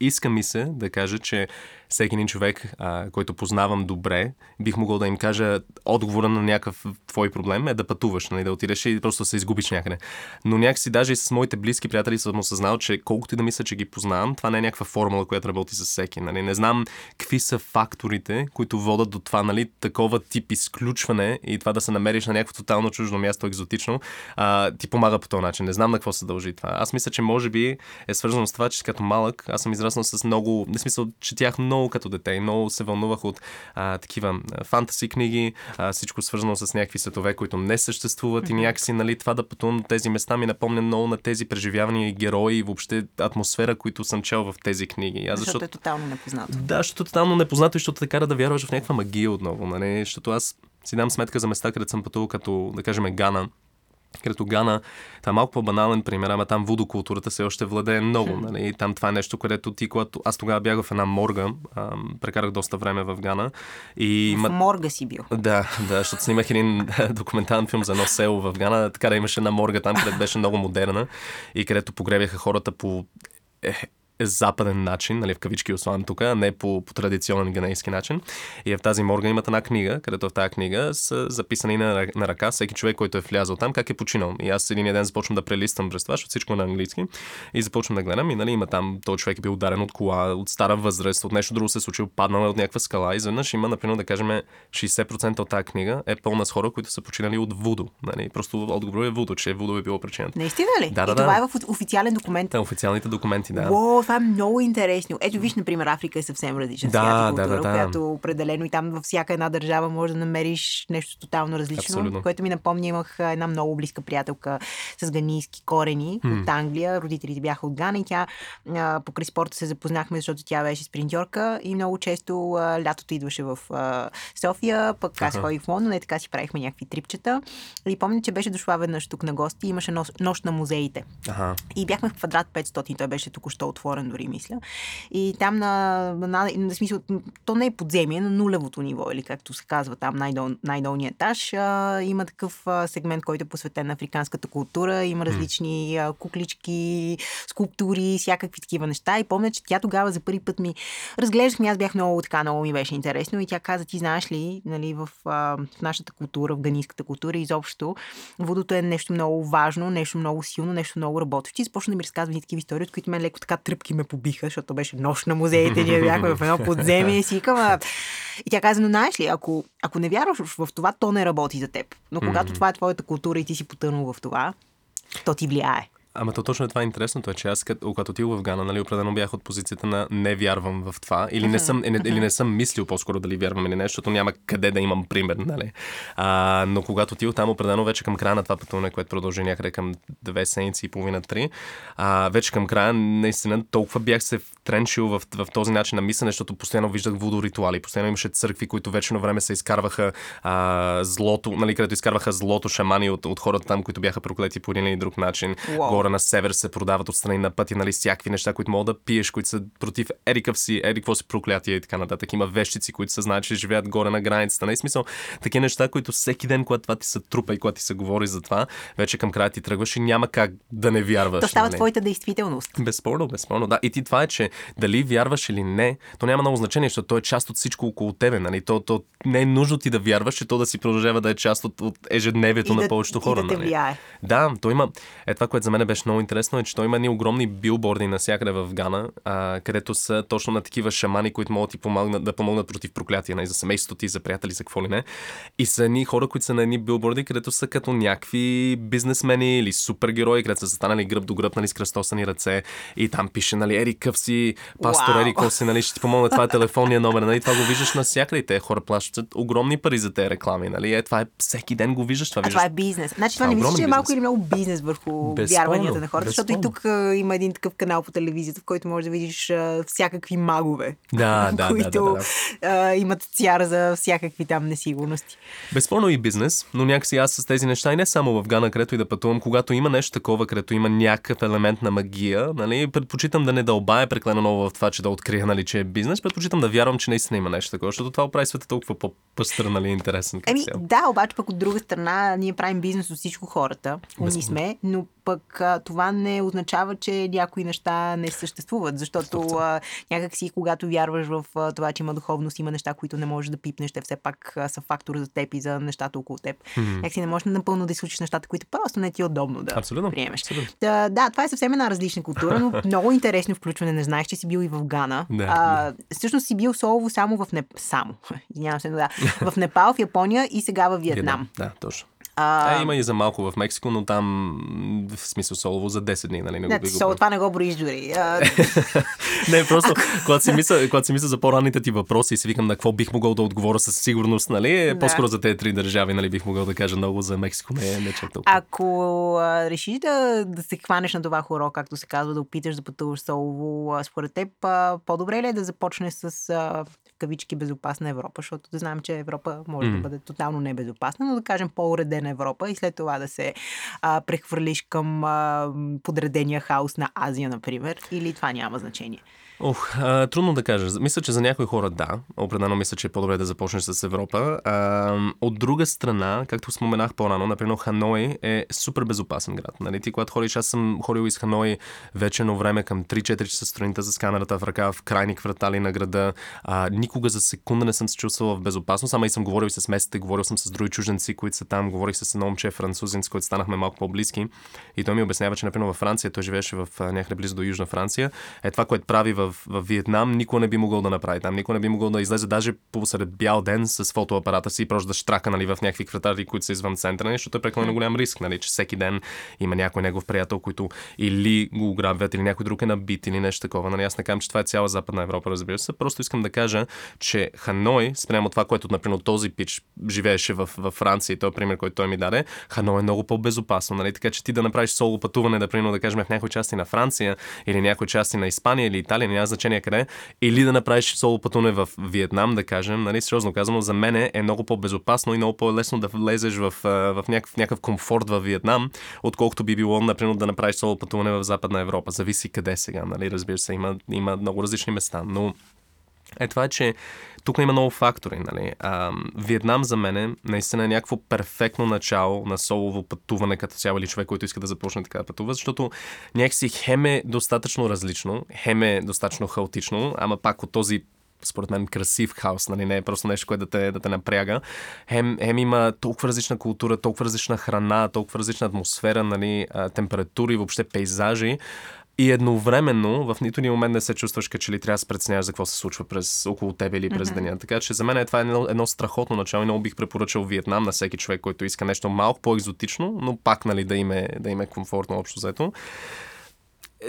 искам ми се да кажа, че всеки един човек, а, който познавам добре, бих могъл да им кажа отговора на някакъв твой проблем е да пътуваш, нали? да отидеш и просто се изгубиш някъде. Но някакси даже и с моите близки приятели съм осъзнал, че колкото и да мисля, че ги познавам, това не е някаква формула, която работи с всеки. Нали? Не знам какви са факторите, които водат до това, нали? такова тип изключване и това да се намериш на някакво тотално чуждо място, екзотично, а, ти помага по този начин. Не знам на какво се дължи това. Аз мисля, че може би е свързано с това, че като малък аз съм израснал с много, не смисъл, четях много като дете и много се вълнувах от а, такива фантаси книги, а, всичко свързано с някакви светове, които не съществуват и някакси, нали, това да пътувам до тези места ми напомня много на тези преживявания и герои и въобще атмосфера, които съм чел в тези книги. Аз Защото е тотално непознато. да, защото е тотално непознато и защото те кара да вярваш в някаква магия отново. Нали? Защото аз си дам сметка за места, където съм пътувал, като, да кажем, Гана. Където Гана, това е малко по-банален пример, ама там водокултурата все още владее много. Нали? И там това е нещо, където ти, когато аз тогава бях в една морга, ам, прекарах доста време в Гана. И В морга си бил. Да, да, защото снимах един (laughs) документален филм за едно село в Гана. Така да имаше една морга там, където беше много модерна и където погребяха хората по западен начин, нали, в кавички ослан тук, а не по, по традиционен ганейски начин. И в тази морга имат една книга, където в тази книга са записани на, на ръка всеки човек, който е влязъл там, как е починал. И аз един ден започвам да прелиствам през това, защото всичко е на английски. И започвам да гледам и нали, има там, този човек е бил ударен от кола, от стара възраст, от нещо друго се е случило, паднал е от някаква скала. И изведнъж има, например, да кажем, 60% от тази книга е пълна с хора, които са починали от вудо. Нали? Просто отговорът е вудо, че вудо е било причината. Наистина ли? Да, да, и това да. е в официален документ. Те, официалните документи, да. Уау, това е много интересно. Ето виж, например, Африка е съвсем различна Да, свят и култура, да, да. която определено и там във всяка една държава може да намериш нещо тотално различно, Абсолютно. което ми напомня, имах една много близка приятелка с ганийски корени от Англия. Родителите бяха от Гана и тя а, покрай спорта се запознахме, защото тя беше спринтьорка и много често а, лятото идваше в а, София, пък аз ходих в Лондон и така си правихме някакви трипчета. И помня, че беше дошла веднъж тук на гости и имаше нощ, нощ на музеите. Ага. И бяхме в квадрат 500, той беше току-що отворен дори, мисля. И там на, на, на смисъл, то не е подземие, на нулевото ниво, или както се казва там, най-дол, най-долният етаж, а, има такъв а, сегмент, който е посветен на африканската култура, има различни а, куклички, скулптури, всякакви такива неща. И помня, че тя тогава за първи път ми разглеждахме, аз бях много така, много ми беше интересно и тя каза, ти знаеш ли, нали, в, а, в нашата култура, в ганийската култура изобщо, водото е нещо много важно, нещо много силно, нещо много работещо. И започна да ми разказва такива истории, от които мен леко така тръпки ме побиха, защото беше нощ на музеите, ние бяхме в едно подземие и си викам. И тя каза, но знаеш ли, ако, ако не вярваш в това, то не работи за теб. Но когато това е твоята култура и ти си потънал в това, то ти влияе. Ама то точно това е интересното, е, че аз като, когато отидох в Гана, нали, определено бях от позицията на не вярвам в това, или не съм, или, или не съм мислил по-скоро дали вярвам или не, защото няма къде да имам пример, нали. А, но когато отидох там, определено вече към края на това пътуване, което продължи някъде към две седмици и половина, три, а, вече към края, наистина, толкова бях се втренчил в, в този начин на мислене, защото постоянно виждах водоритуали, постоянно имаше църкви, които вече на време се изкарваха а, злото, нали, където изкарваха злото шамани от, от хората там, които бяха проклети по един или друг начин. Wow. Горе на север се продават отстрани на пъти, нали, всякакви неща, които мога да пиеш, които са против ерикъв си, ерикво си проклятие и така нататък. Има вещици, които са знаят, че живеят горе на границата. Нали, смисъл, такива неща, които всеки ден, когато това ти се трупа и когато ти се говори за това, вече към края ти тръгваш и няма как да не вярваш. То става нали? твоята действителност. Безспорно, безспорно. Да, и ти това е, че дали вярваш или не, то няма много значение, защото то е част от всичко около тебе. Нали? То, то не е нужно ти да вярваш, че то да си продължава да е част от, от ежедневието И на да- повечето хора. да нали? Да, то има. Е това, което за мен беше много интересно, е, че той има ни огромни билборди навсякъде в Гана, а, където са точно на такива шамани, които могат ти помогнат, да помогнат против проклятия, нали, за семейството ти, за приятели, за какво ли не. И са едни хора, които са на едни билборди, където са като някакви бизнесмени или супергерои, където са застанали гръб до гръб, нали, с кръстосани ръце. И там пише, нали, Ери къв си, пастор Вау. Ери къв си, нали, ще ти помогна, това е телефонния номер, нали, това го виждаш навсякъде. и Те хора плащат огромни пари за тези реклами, нали. Е, това е всеки ден го виждаш, това А виждаш това е бизнес. Значи това Това е не мисля, че е малко или много бизнес върху Безспорно, вярванията на хората, защото и тук а, има един такъв канал по телевизията, в който можеш да видиш а, всякакви магове, Да, да, (laughs) които да, да, да. а, имат цяра за всякакви там несигурности. Безспорно и бизнес, но някакси аз с тези неща и не само в Гана, където и да пътувам, когато има нещо такова, където има някакъв елемент на магия, нали, предпочитам да не дълбая преклено много в това, че да открия, нали, че е бизнес, предпочитам да вярвам, че наистина има нещо такова, защото това прави света толкова по-пъстър, нали, интересен. Еми, да, обаче пък от друга страна ние правим бизнес от всичко хората. Умни сме, но пък а, това не означава, че някои неща не съществуват, защото а, някакси, когато вярваш в а, това, че има духовност, има неща, които не можеш да пипнеш, те все пак а, са фактор за теб и за нещата около теб. Мгм. Някакси не можеш напълно да изключиш нещата, които просто не ти е удобно да Абсолютно. приемеш. Абсолютно. Да, да, това е съвсем една различна култура, но (laughs) много интересно включване. Не знаеш, че си бил и в Гана. Да, а, всъщност си бил солово само в Непал. Само. (laughs) Извинявам се, но да. В Непал, в Япония и сега в Виетнам. Да, точно. А, Е, има и за малко в Мексико, но там в смисъл солово за 10 дни, нали? Не, не, го сол, това не го броиш дори. А, (laughs) Не, просто, когато си, мисля, когато си мисля за по-ранните ти въпроси и си викам на какво бих могъл да отговоря със сигурност, нали? Е, Да. По-скоро за тези три държави, нали? Бих могъл да кажа много за Мексико, не, не чак толкова. ако а, решиш да, да се хванеш на това хоро, както се казва, да опиташ да пътуваш солово, според теб, а, по-добре ли е да започнеш с а, кавички безопасна Европа, защото да знаем, че Европа може М. да бъде тотално небезопасна, но да кажем по-уредена Европа и след това да се а, прехвърлиш към а, подредения хаос на Азия, например, или това няма значение. Ох, а, трудно да кажа. Мисля, че за някои хора да. Определено мисля, че е по-добре да започнеш с Европа. А, от друга страна, както споменах по-рано, например, Ханой е супер безопасен град. Нали? Ти, когато ходиш, аз съм ходил из Ханой вече едно време към 3-4 часа сутринта с камерата в ръка в крайни квартали на града. А, никога за секунда не съм се чувствал в безопасност, ама и съм говорил с местите, говорил съм с други чужденци, които са там, говорих с едно момче французин, с който станахме малко по-близки. И той ми обяснява, че, например, във Франция, той живееше в някъде близо до Южна Франция, е това, което прави в, в Виетнам, никой не би могъл да направи там. Никой не би могъл да излезе даже посред бял ден с фотоапарата си и просто да штрака нали, в някакви квартали, които са извън центъра, защото е прекалено голям риск, нали, че всеки ден има някой негов приятел, който или го ограбват, или някой друг е набит, или нещо такова. Нали, аз не казвам, че това е цяла Западна Европа, разбира се. Просто искам да кажа, че Ханой, спрямо това, което, например, този пич живееше в, в Франция и този пример, който той ми даде, Ханой е много по-безопасно. Нали? Така че ти да направиш соло пътуване, да, примерно, да кажем в някои части на Франция или някои части на Испания или Италия, няма значение къде, или да направиш соло пътуване в Виетнам, да кажем, нали, сериозно казано, за мен е много по-безопасно и много по-лесно да влезеш в, в някакъв, някакъв комфорт в Виетнам, отколкото би било, например, да направиш соло пътуване в Западна Европа. Зависи къде сега, нали, разбира се, има, има много различни места, но е това, е, че тук има много фактори. Нали? А, Виетнам за мен е наистина е някакво перфектно начало на солово пътуване като цяло или човек, който иска да започне така да пътува, защото някакси хем е достатъчно различно, хем е достатъчно хаотично, ама пак от този според мен красив хаос, нали? не е просто нещо, което да те, да те напряга. Хем, хем има толкова различна култура, толкова различна храна, толкова различна атмосфера, нали? температури, въобще пейзажи. И едновременно в нито един момент не се чувстваш, че ли трябва да се преценяваш за какво се случва през около тебе или през mm-hmm. деня. Така че за мен е това е едно, едно страхотно начало и много бих препоръчал Виетнам на всеки човек, който иска нещо малко по-екзотично, но пак нали, да, им е, да им е комфортно общо взето.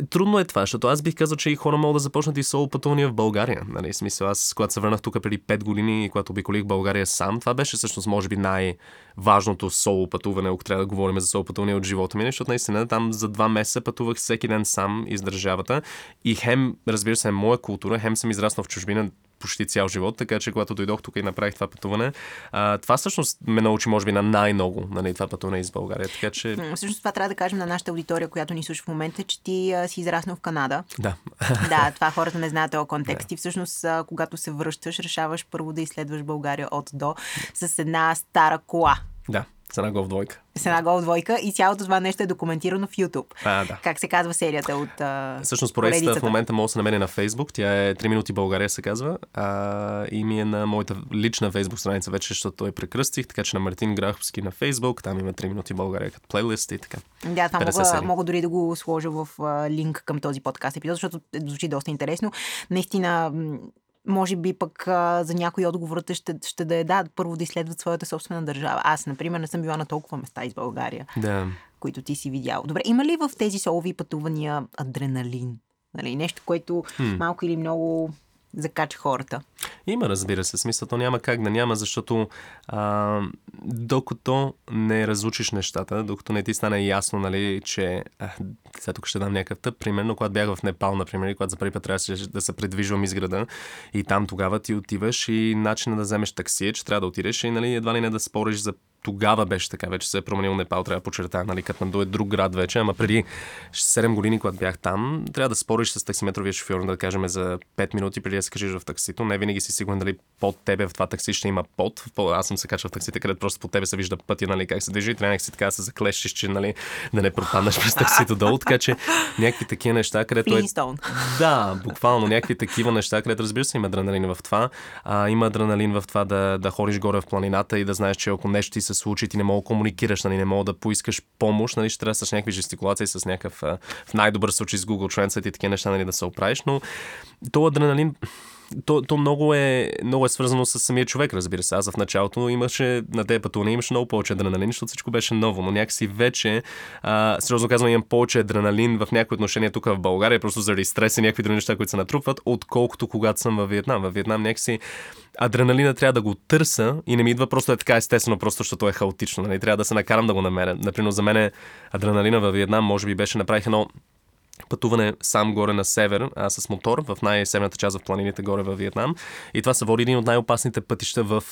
Трудно е това, защото аз бих казал, че и хора могат да започнат и соло пътувания в България. Нали? Смисъл, аз, когато се върнах тук преди 5 години и когато обиколих България сам, това беше всъщност, може би, най-важното соло пътуване, ако трябва да говорим за соло пътуване от живота ми, защото наистина там за два месеца пътувах всеки ден сам из държавата и хем, разбира се, моя култура, хем съм израснал в чужбина, почти цял живот, така че когато дойдох тук и направих това пътуване, а, това всъщност ме научи, може би, на най-много нали, това пътуване из България. Така че... Всъщност това трябва да кажем на нашата аудитория, която ни слуша в момента, че ти а, си израснал в Канада. Да. (laughs) Да, това хората не знаят този контекст. Да. И всъщност, а, когато се връщаш, решаваш първо да изследваш България от до с една стара кола. Да. С една гол двойка. С една гол двойка и цялото това нещо е документирано в YouTube. А, да. Как се казва серията от. А, Всъщност поредицата в момента може да се намери на Facebook. Тя е 3 минути България се казва. А, и ми е на моята лична Facebook страница вече, защото той прекръстих, така че на Мартин Граховски на Facebook. Там има 3 минути България като плейлист и така. Да, това мога, мога дори да го сложа в а, линк към този подкаст епизод, защото звучи доста интересно. Наистина може би пък а, за някои отговорите ще, ще да е да, първо да изследват своята собствена държава. Аз, например, не съм била на толкова места из България, да. които ти си видял. Добре, има ли в тези солови пътувания адреналин? Нали, нещо, което хм. малко или много закача хората. Има, разбира се, смисъл, то няма как да няма, защото а, докато не разучиш нещата, докато не ти стане ясно, нали, че а, сега тук ще дам някакъв тъп, примерно, когато бях в Непал, например, когато за първи път трябваше да се придвижвам из града и там тогава ти отиваш и начинът да вземеш такси е, че трябва да отидеш и нали, едва ли не да спориш за тогава беше така, вече се е променил Непал, трябва да подчертая, нали, Катманду е друг град вече, ама преди 7 години, когато бях там, трябва да спориш с таксиметровия шофьор, да кажем за 5 минути преди да се кажеш в таксито. Не винаги си сигурен дали под тебе в това такси ще има под. Аз съм се качвал в таксите, където просто под тебе се вижда пътя, нали, как се движи. Трябва си така да се заклещиш, че нали, да не пропаднеш през таксито долу. Така че някакви такива неща, където е... Да, буквално някакви такива неща, където разбира се има адреналин в това. А, има адреналин в това да, да ходиш горе в планината и да знаеш, че ако нещо ти се случи, ти не мога да комуникираш, нали, не мога да поискаш помощ, нали, ще трябва с някакви жестикулации, с някакъв, в най-добър случай с Google Translate и такива неща, нали, да се оправиш, но то адреналин то, то много, е, много е свързано с самия човек, разбира се. Аз в началото имаше, на тези пътувания имаше много повече адреналин, защото всичко беше ново, но някакси вече, а, сериозно казвам, имам повече адреналин в някои отношения тук в България, просто заради стрес и някакви други неща, които се натрупват, отколкото когато съм във Виетнам. Във Виетнам някакси адреналина трябва да го търса и не ми идва просто е така естествено, просто защото е хаотично. Нали? Трябва да се накарам да го намеря. Например, за мен адреналина във Виетнам може би беше направих едно пътуване сам горе на север а, с мотор в най-северната част в планините горе във Виетнам. И това са води един от най-опасните пътища в,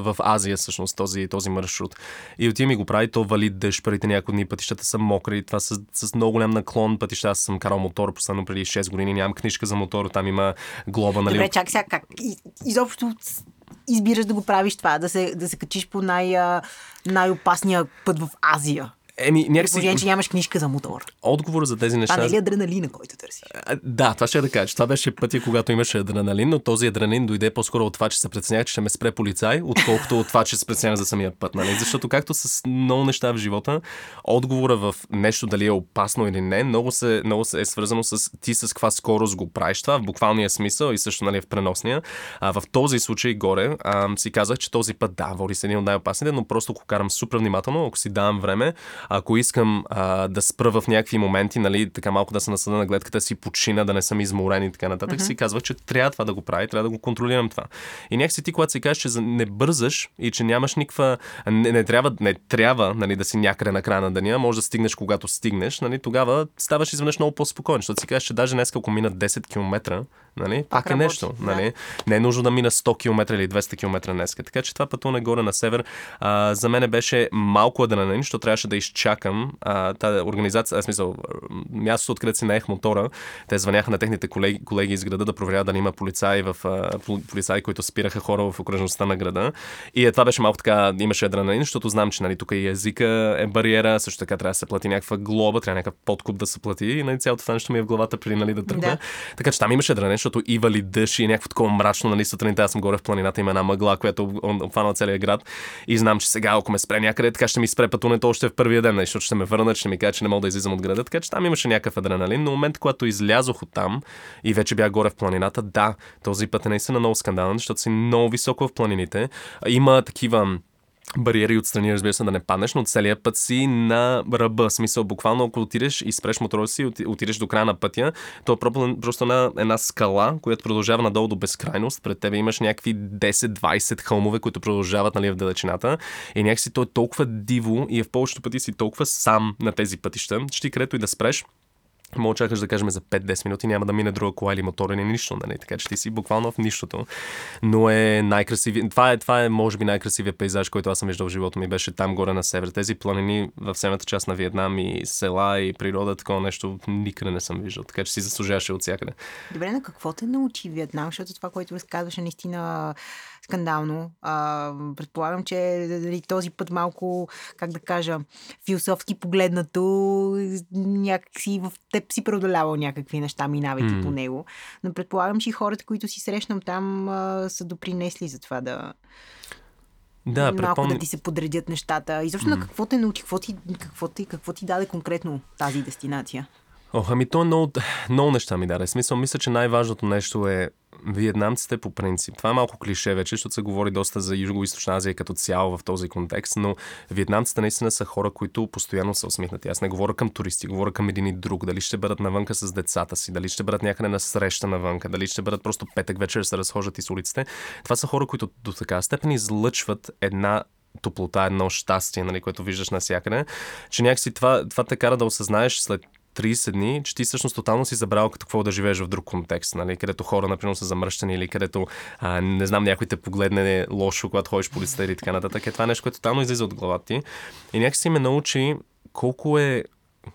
в Азия, всъщност, този, този маршрут. И отивам и го прави, то вали дъжд, първите няколко дни пътищата са мокри, това с, с много голям наклон пътища. Аз съм карал мотор последно преди 6 години, нямам книжка за мотор, там има глоба. Нали? Добре, чак сега, как? Изобщо избираш да го правиш това, да се, да се качиш по най- най-опасния път в Азия? Еми, някакси... Положение, че нямаш книжка за мотор. Отговор за тези неща... Това не е ли адреналина, който търсиш? Да, това ще да кажа. Това беше пътя, когато имаше адреналин, но този адреналин дойде по-скоро от това, че се преценях, че ще ме спре полицай, отколкото от това, че се преценя за самия път. Нали? Защото както с много неща в живота, отговора в нещо дали е опасно или не, много, се, много се е свързано с ти с каква скорост го правиш това, в буквалния смисъл и също нали, в преносния. А, в този случай горе а, си казах, че този път да, води се един от най-опасните, но просто ако карам супер внимателно, ако си давам време, ако искам а, да спра в някакви моменти, нали, така малко да се насъда на гледката си, почина, да не съм изморен и така нататък, mm-hmm. си казвах, че трябва това да го прави, трябва да го контролирам това. И някакси ти, когато си кажеш, че не бързаш и че нямаш никаква. Не, не трябва, не трябва нали, да си някъде на края на деня, може да стигнеш когато стигнеш, нали, тогава ставаш изведнъж много по-спокоен, защото си кажеш, че даже днес, ако мина 10 км, Нали? Пак, Пак е нещо. Да. Нали? Не е нужно да мина 100 км или 200 км днес. Така че това пътуване горе на север а, за мен беше малко адреналин, защото трябваше да изчакам а, тази организация, аз смисъл, мястото, откъдето си наех мотора, те звъняха на техните колеги, колеги из града да проверяват дали има полицаи, в, а, полицаи, които спираха хора в окръжността на града. И е, това беше малко така, имаше адреналин, защото знам, че нали, тук и езика е бариера, също така трябва да се плати някаква глоба, трябва някакъв подкуп да се плати и нали, цялото това нещо ми е в главата преди нали, да тръгна. Да. Така че там имаше адреналин, защото и вали дъжд и е някакво такова мрачно, нали, сутринта аз съм горе в планината, има една мъгла, която обхвана целия град и знам, че сега, ако ме спре някъде, така ще ми спре пътуването още в първия ден, защото ще ме върнат, ще ми кажа, че не мога да излизам от града. Така че там имаше някакъв адреналин. Но момент, когато излязох от там и вече бях горе в планината, да, този път е наистина много скандален, защото си много високо в планините. Има такива бариери отстрани, разбира се, да не паднеш, но целият път си на ръба. Смисъл, буквално, ако отидеш и спреш мотора си, отидеш до края на пътя, то е просто на една скала, която продължава надолу до безкрайност. Пред тебе имаш някакви 10-20 хълмове, които продължават нали, в далечината. И някакси то е толкова диво и е в повечето пъти си толкова сам на тези пътища, че ти където и да спреш, Мога чакаш да кажем за 5-10 минути, няма да мине друга кола или мотор или нищо, нали? така че ти си буквално в нищото. Но е най-красиви. Това е, това е, може би, най-красивия пейзаж, който аз съм виждал в живота ми. Беше там горе на север. Тези планини в северната част на Виетнам и села и природа, такова нещо никъде не съм виждал. Така че си заслужаваше от всякъде. Добре, на какво те научи Виетнам? Защото това, което разказваше, наистина скандално. А, предполагам, че дали, този път малко, как да кажа, философски погледнато, някакси в теб си преодолявал някакви неща, минавайки mm. по него. Но предполагам, че и хората, които си срещнам там, а, са допринесли за това да. Да, малко предпомни... да ти се подредят нещата. И защо mm. на какво те научи? Какво ти, какво, ти, какво ти даде конкретно тази дестинация? Ох, ами то много, много неща ми даде. Смисъл, мисля, че най-важното нещо е виетнамците по принцип. Това е малко клише вече, защото се говори доста за Юго-Источна Азия като цяло в този контекст, но виетнамците наистина са хора, които постоянно са усмихнати. Аз не говоря към туристи, говоря към един и друг. Дали ще бъдат навънка с децата си, дали ще бъдат някъде на среща навънка, дали ще бъдат просто петък вечер се разхождат из улиците. Това са хора, които до така степен излъчват една топлота, едно щастие, нали, което виждаш навсякъде, че някакси това, това те кара да осъзнаеш след 30 дни, че ти всъщност тотално си забрал като какво да живееш в друг контекст, нали? където хора, например, са замръщани или където, а, не знам, някой те погледне лошо, когато ходиш по улицата или така нататък. Е това нещо, което тотално излиза от главата ти. И някакси ме научи колко е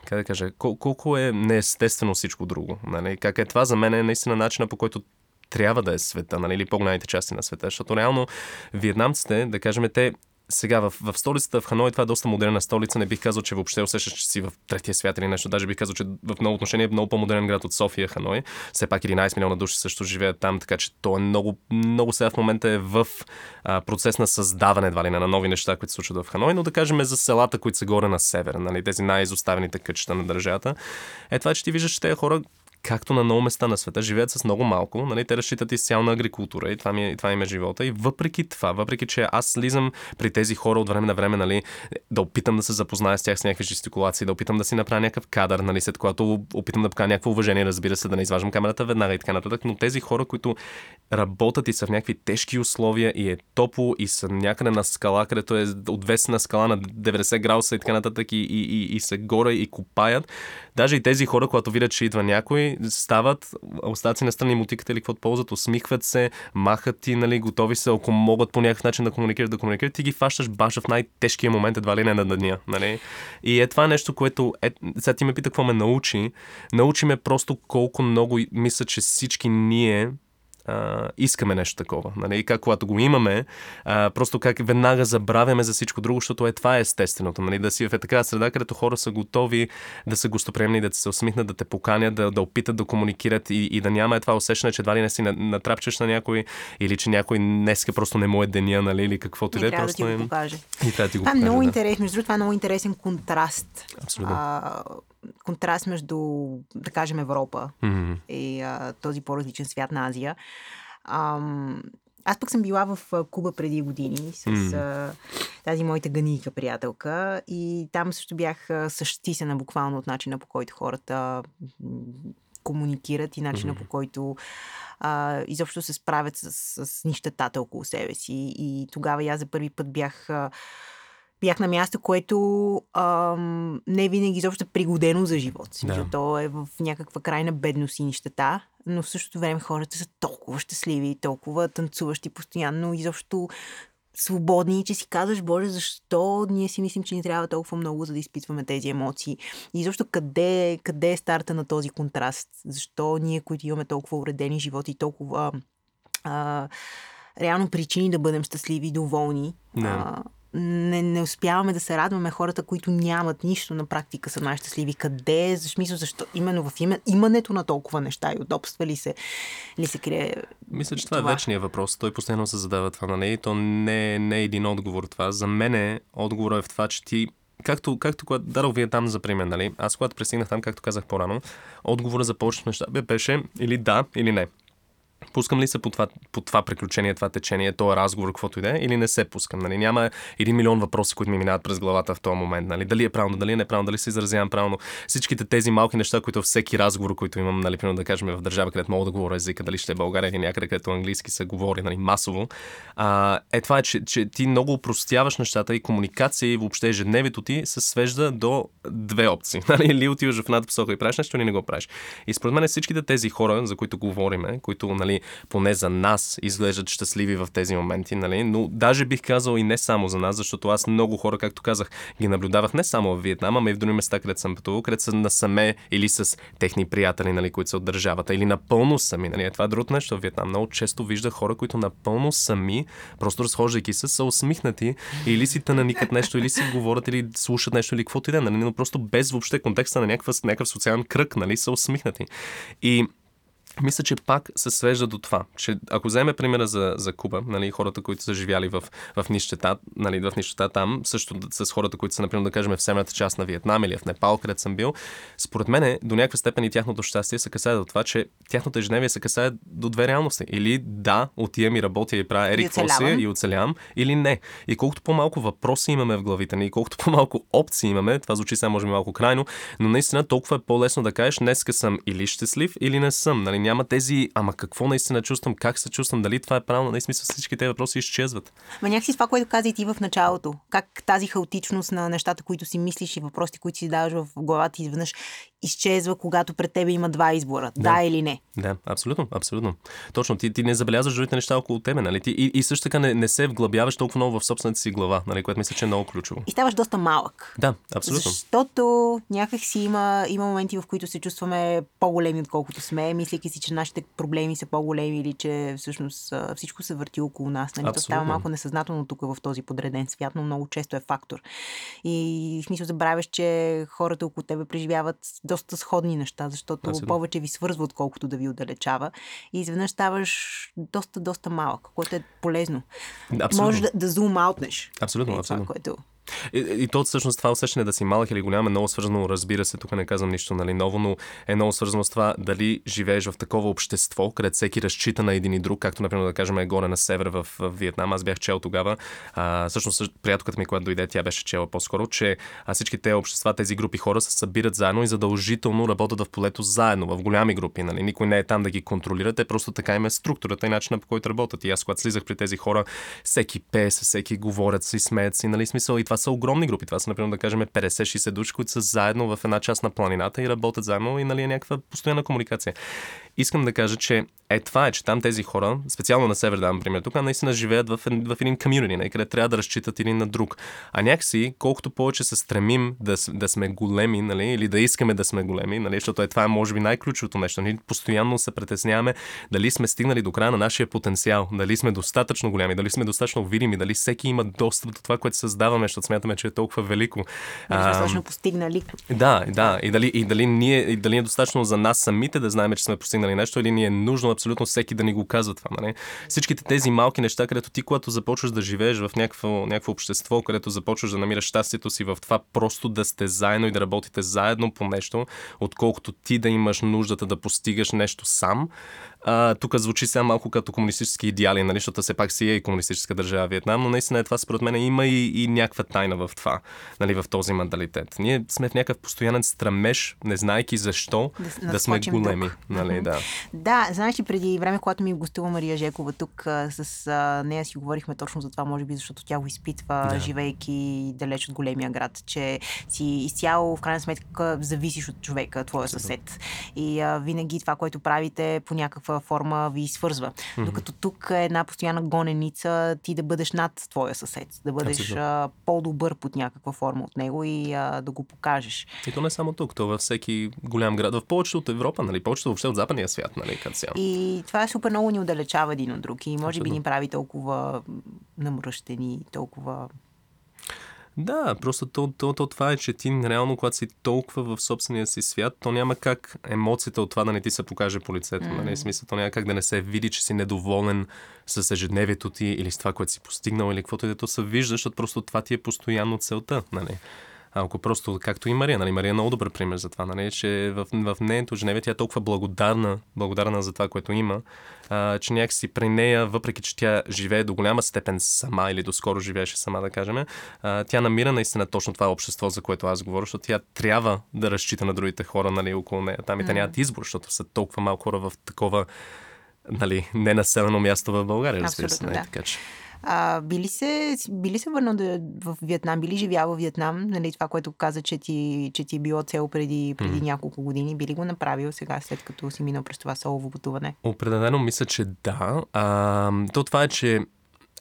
как да кажа, кол- колко е неестествено всичко друго. Нали? Как е това за мен е наистина начина по който трябва да е света, нали, или по-голямите части на света. Защото реално вьетнамците, да кажем, те сега в, в столицата в Ханой, това е доста модерна столица. Не бих казал, че въобще усещаш, че си в третия свят или нещо. Даже бих казал, че в много отношение е много по-модерен град от София, Ханой. Все пак 11 милиона души също живеят там, така че то е много, много сега в момента е в а, процес на създаване едва ли на нови неща, които се случват в Ханой, но да кажем за селата, които са горе на север, нали, тези най-изоставените кътчета на държавата. Е това, че ти виждаш, че тези хора както на много места на света, живеят с много малко. Нали? Те разчитат изцяло на агрикултура и това, ми, е, това им е живота. И въпреки това, въпреки че аз слизам при тези хора от време на време, нали, да опитам да се запозная с тях с някакви жестикулации, да опитам да си направя някакъв кадър, нали, след което опитам да покажа някакво уважение, разбира се, да не изваждам камерата веднага и така нататък. Но тези хора, които работят и са в някакви тежки условия и е топло и са някъде на скала, където е отвесена скала на 90 градуса и така нататък и, и, и, и се горе и копаят. Даже и тези хора, когато видят, че идва някой, стават, остаци на страни мутиката или каквото ползват, усмихват се, махат ти, нали, готови са, ако могат по някакъв начин да комуникират, да комуникират, ти ги фащаш баш в най-тежкия момент, едва ли не на деня. Нали? И е това нещо, което. Е, сега ти ме пита какво ме научи. Научи ме просто колко много мисля, че всички ние а, искаме нещо такова. Нали? И как когато го имаме, а, просто как веднага забравяме за всичко друго, защото е това е естественото. Нали? Да си в е такава среда, където хора са готови да са гостоприемни, да се усмихнат, да те поканят, да, да опитат да комуникират и, и да няма е това усещане, че едва ли не си натрапчеш на някой или че някой днеска просто не му е деня, нали? или каквото и да е. Просто да ти го покаже. И трябва да ти го това е много да. интересно. Между това е много интересен контраст. Абсолютно. А, контраст между, да кажем, Европа mm-hmm. и а, този по-различен свят на Азия. Ам, аз пък съм била в Куба преди години с mm. а, тази моята ганийка приятелка и там също бях същисена буквално от начина по който хората комуникират и начина mm. по който а, изобщо се справят с, с нищетата около себе си. И тогава я за първи път бях а, бях на място, което ам, не е винаги изобщо пригодено за живот си. Да. То е в някаква крайна бедност и нищета, но в същото време хората са толкова щастливи, толкова танцуващи постоянно, изобщо свободни, че си казваш, Боже, защо ние си мислим, че ни трябва толкова много, за да изпитваме тези емоции. И защо къде, къде е старта на този контраст? Защо ние, които имаме толкова уредени животи, толкова а, реално причини да бъдем щастливи и доволни, да. а, не, не успяваме да се радваме хората, които нямат нищо на практика са най-щастливи. Къде е? Защо, смисъл, защо? Именно в име, имането на толкова неща и удобства ли се, ли се крие Мисля, че това, това е вечният въпрос. Той постоянно се задава това, нали? То не, не е един отговор това. За мен отговорът е в това, че ти както, както когато дадох Виетнам за пример, нали? Аз когато пристигнах там, както казах по-рано, отговорът за повечето неща беше или да, или не. Пускам ли се по това, по това приключение, това течение, този разговор, каквото и да е, или не се пускам? Нали? Няма един милион въпроси, които ми минават през главата в този момент. Нали? Дали е правилно, дали е неправилно, дали се изразявам правилно. Всичките тези малки неща, които всеки разговор, който имам, нали, примерно да кажем в държава, където мога да говоря езика, дали ще е България или някъде, където английски се говори нали, масово, а, е това, че, че ти много упростяваш нещата и комуникация и въобще ежедневието ти се свежда до две опции. (laughs) Нали? Или отиваш в едната посока и правиш нещо, или не го правиш. И според мен всичките тези хора, за които говориме, които нали, поне за нас изглеждат щастливи в тези моменти, нали? но даже бих казал и не само за нас, защото аз много хора, както казах, ги наблюдавах не само в Виетнам, ами и в други места, където съм пътувал, където са насаме или с техни приятели, нали, които са от държавата, или напълно сами. Нали? Това е друго нещо в Виетнам. Много често вижда хора, които напълно сами, просто разхождайки се, са усмихнати или си тънаникат нещо, или си говорят, или слушат нещо, или каквото и да е, нали? но просто без въобще контекста на някакъв, някакъв социален кръг, нали, са усмихнати. И мисля, че пак се свежда до това, че ако вземе примера за, за Куба, нали, хората, които са живяли в, в нищета, нали, в нищета там, също с хората, които са, например, да кажем, в северната част на Виетнам или в Непал, където съм бил, според мен до някаква степен и тяхното щастие се касае до това, че тяхното ежедневие се касае до две реалности. Или да, отивам и работя и правя ерик Фоси и оцелявам, или не. И колкото по-малко въпроси имаме в главите ни, и колкото по-малко опции имаме, това звучи сега може би малко крайно, но наистина толкова е по-лесно да кажеш, днеска съм или щастлив, или не съм. Нали, няма тези, ама какво наистина чувствам, как се чувствам, дали това е правилно, наистина смисъл всички тези въпроси изчезват. Ма някакси това, което каза и ти в началото, как тази хаотичност на нещата, които си мислиш и въпросите, които си даваш в главата изведнъж изчезва, когато пред тебе има два избора. Да, да или не. Да, абсолютно, абсолютно. Точно, ти, ти не забелязваш другите неща около тебе, нали? Ти, и, и също така не, не се вглъбяваш толкова много в собствената си глава, нали? което мисля, че е много ключово. И ставаш доста малък. Да, абсолютно. Защото някак си има, има моменти, в които се чувстваме по-големи, отколкото сме, мислейки си, че нашите проблеми са по-големи или че всъщност всичко се върти около нас. Нали? То става малко несъзнателно тук в този подреден свят, но много често е фактор. И в смисъл забравяш, че хората около тебе преживяват доста сходни неща, защото Абсолютно. повече ви свързва, отколкото да ви отдалечава. И изведнъж ставаш доста, доста малък, което е полезно. Абсолютно. Може да, да зум-аутнеш. Абсолютно, е, абсолютно. Това, което и, и то всъщност това усещане да си малък или голям е много свързано, разбира се, тук не казвам нищо нали, ново, но е много свързано с това дали живееш в такова общество, където всеки разчита на един и друг, както например да кажем е горе на север в, в Виетнам. Аз бях чел тогава, а, всъщност приятелката ми, когато дойде, тя беше чела по-скоро, че а, всички тези общества, тези групи хора се събират заедно и задължително работят в полето заедно, в голями групи. Нали. Никой не е там да ги контролира, те просто така им е структурата и начина по който работят. И аз, когато слизах при тези хора, всеки пее, всеки говорят си, смеят си, нали, смисъл. И това са огромни групи. Това са, например, да кажем 50-60 души, които са заедно в една част на планината и работят заедно и нали, е някаква постоянна комуникация. Искам да кажа, че е това е, че там тези хора, специално на север, да, например, тук наистина живеят в, в един комьюнити, нали, къде трябва да разчитат един на друг. А някакси, колкото повече се стремим да, да сме големи, нали, или да искаме да сме големи, нали, защото е това е може би най-ключовото нещо. Ние постоянно се притесняваме дали сме стигнали до края на нашия потенциал, дали сме достатъчно голями, дали сме достатъчно видими, дали всеки има достъп до това, което създаваме, защото смятаме, че е толкова велико. Дали достатъчно постигнали. Да, да. И дали, и дали, ние, и дали е достатъчно за нас самите да знаем, че сме постигнали нещо, или ни е нужно абсолютно всеки да ни го казва това. Нали? Всичките тези малки неща, където ти, когато започваш да живееш в някакво, някакво общество, където започваш да намираш щастието си в това просто да сте заедно и да работите заедно по нещо, отколкото ти да имаш нуждата да постигаш нещо сам, а, тук звучи сега малко като комунистически идеали, нали, защото все пак си е и комунистическа държава Виетнам, но наистина е това според мен има и, и някаква тайна в това, нали, в този менталитет. Ние сме в някакъв постоянен стремеж, не знайки защо, да, да сме големи. Нали, да. (laughs) да, знаеш ли, преди време, когато ми гостува Мария Жекова тук, с а, нея си говорихме точно за това, може би, защото тя го изпитва, да. живейки далеч от големия град, че си изцяло, в крайна сметка, зависиш от човека, твоя съсед. И а, винаги това, което правите по някаква някаква форма ви свързва. Mm-hmm. Докато тук е една постоянна гоненица ти да бъдеш над твоя съсед, да бъдеш а, по-добър под някаква форма от него и а, да го покажеш. И то не само тук, то във всеки голям град, в повечето от Европа, нали, повечето въобще от западния свят, нали, като цяло. И това е супер много ни отдалечава един от друг и може Абсолютно. би ни прави толкова намръщени, толкова да, просто то, то, то това е, че ти реално, когато си толкова в собствения си свят, то няма как емоцията от това да не ти се покаже по лицето. Mm. Нали? Смисъл, то няма как да не се види, че си недоволен с ежедневието ти или с това, което си постигнал или каквото и да то се вижда, защото просто това ти е постоянно целта. Нали? Ако просто, както и Мария, нали, Мария е много добър пример за това, нали, че в, в нейното Женеве тя е толкова благодарна, благодарна за това, което има, а, че някакси при нея, въпреки че тя живее до голяма степен сама или доскоро живееше сама, да кажем, а, тя намира наистина точно това общество, за което аз говоря, защото тя трябва да разчита на другите хора нали, около нея. Там и те нямат избор, защото са толкова малко хора в такова нали, ненаселено място в България, разбира се. Нали, да. Така че. А, били се, били се върнал да, в Виетнам, били живял в Виетнам, нали, това, което каза, че ти, че ти е било цел преди, преди mm. няколко години, били го направил сега, след като си минал през това солово пътуване? Определено мисля, че да. А, то това е, че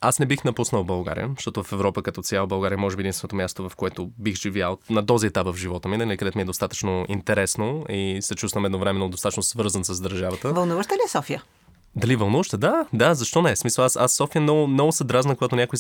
аз не бих напуснал България, защото в Европа като цяло България може би единственото място, в което бих живял на този етап в живота ми, нали, където ми е достатъчно интересно и се чувствам едновременно достатъчно свързан с държавата. Вълнуваща ли е София? Дали вълнуваща? Да, да, защо не? Смисъл, аз, аз София много, много се дразна, когато някой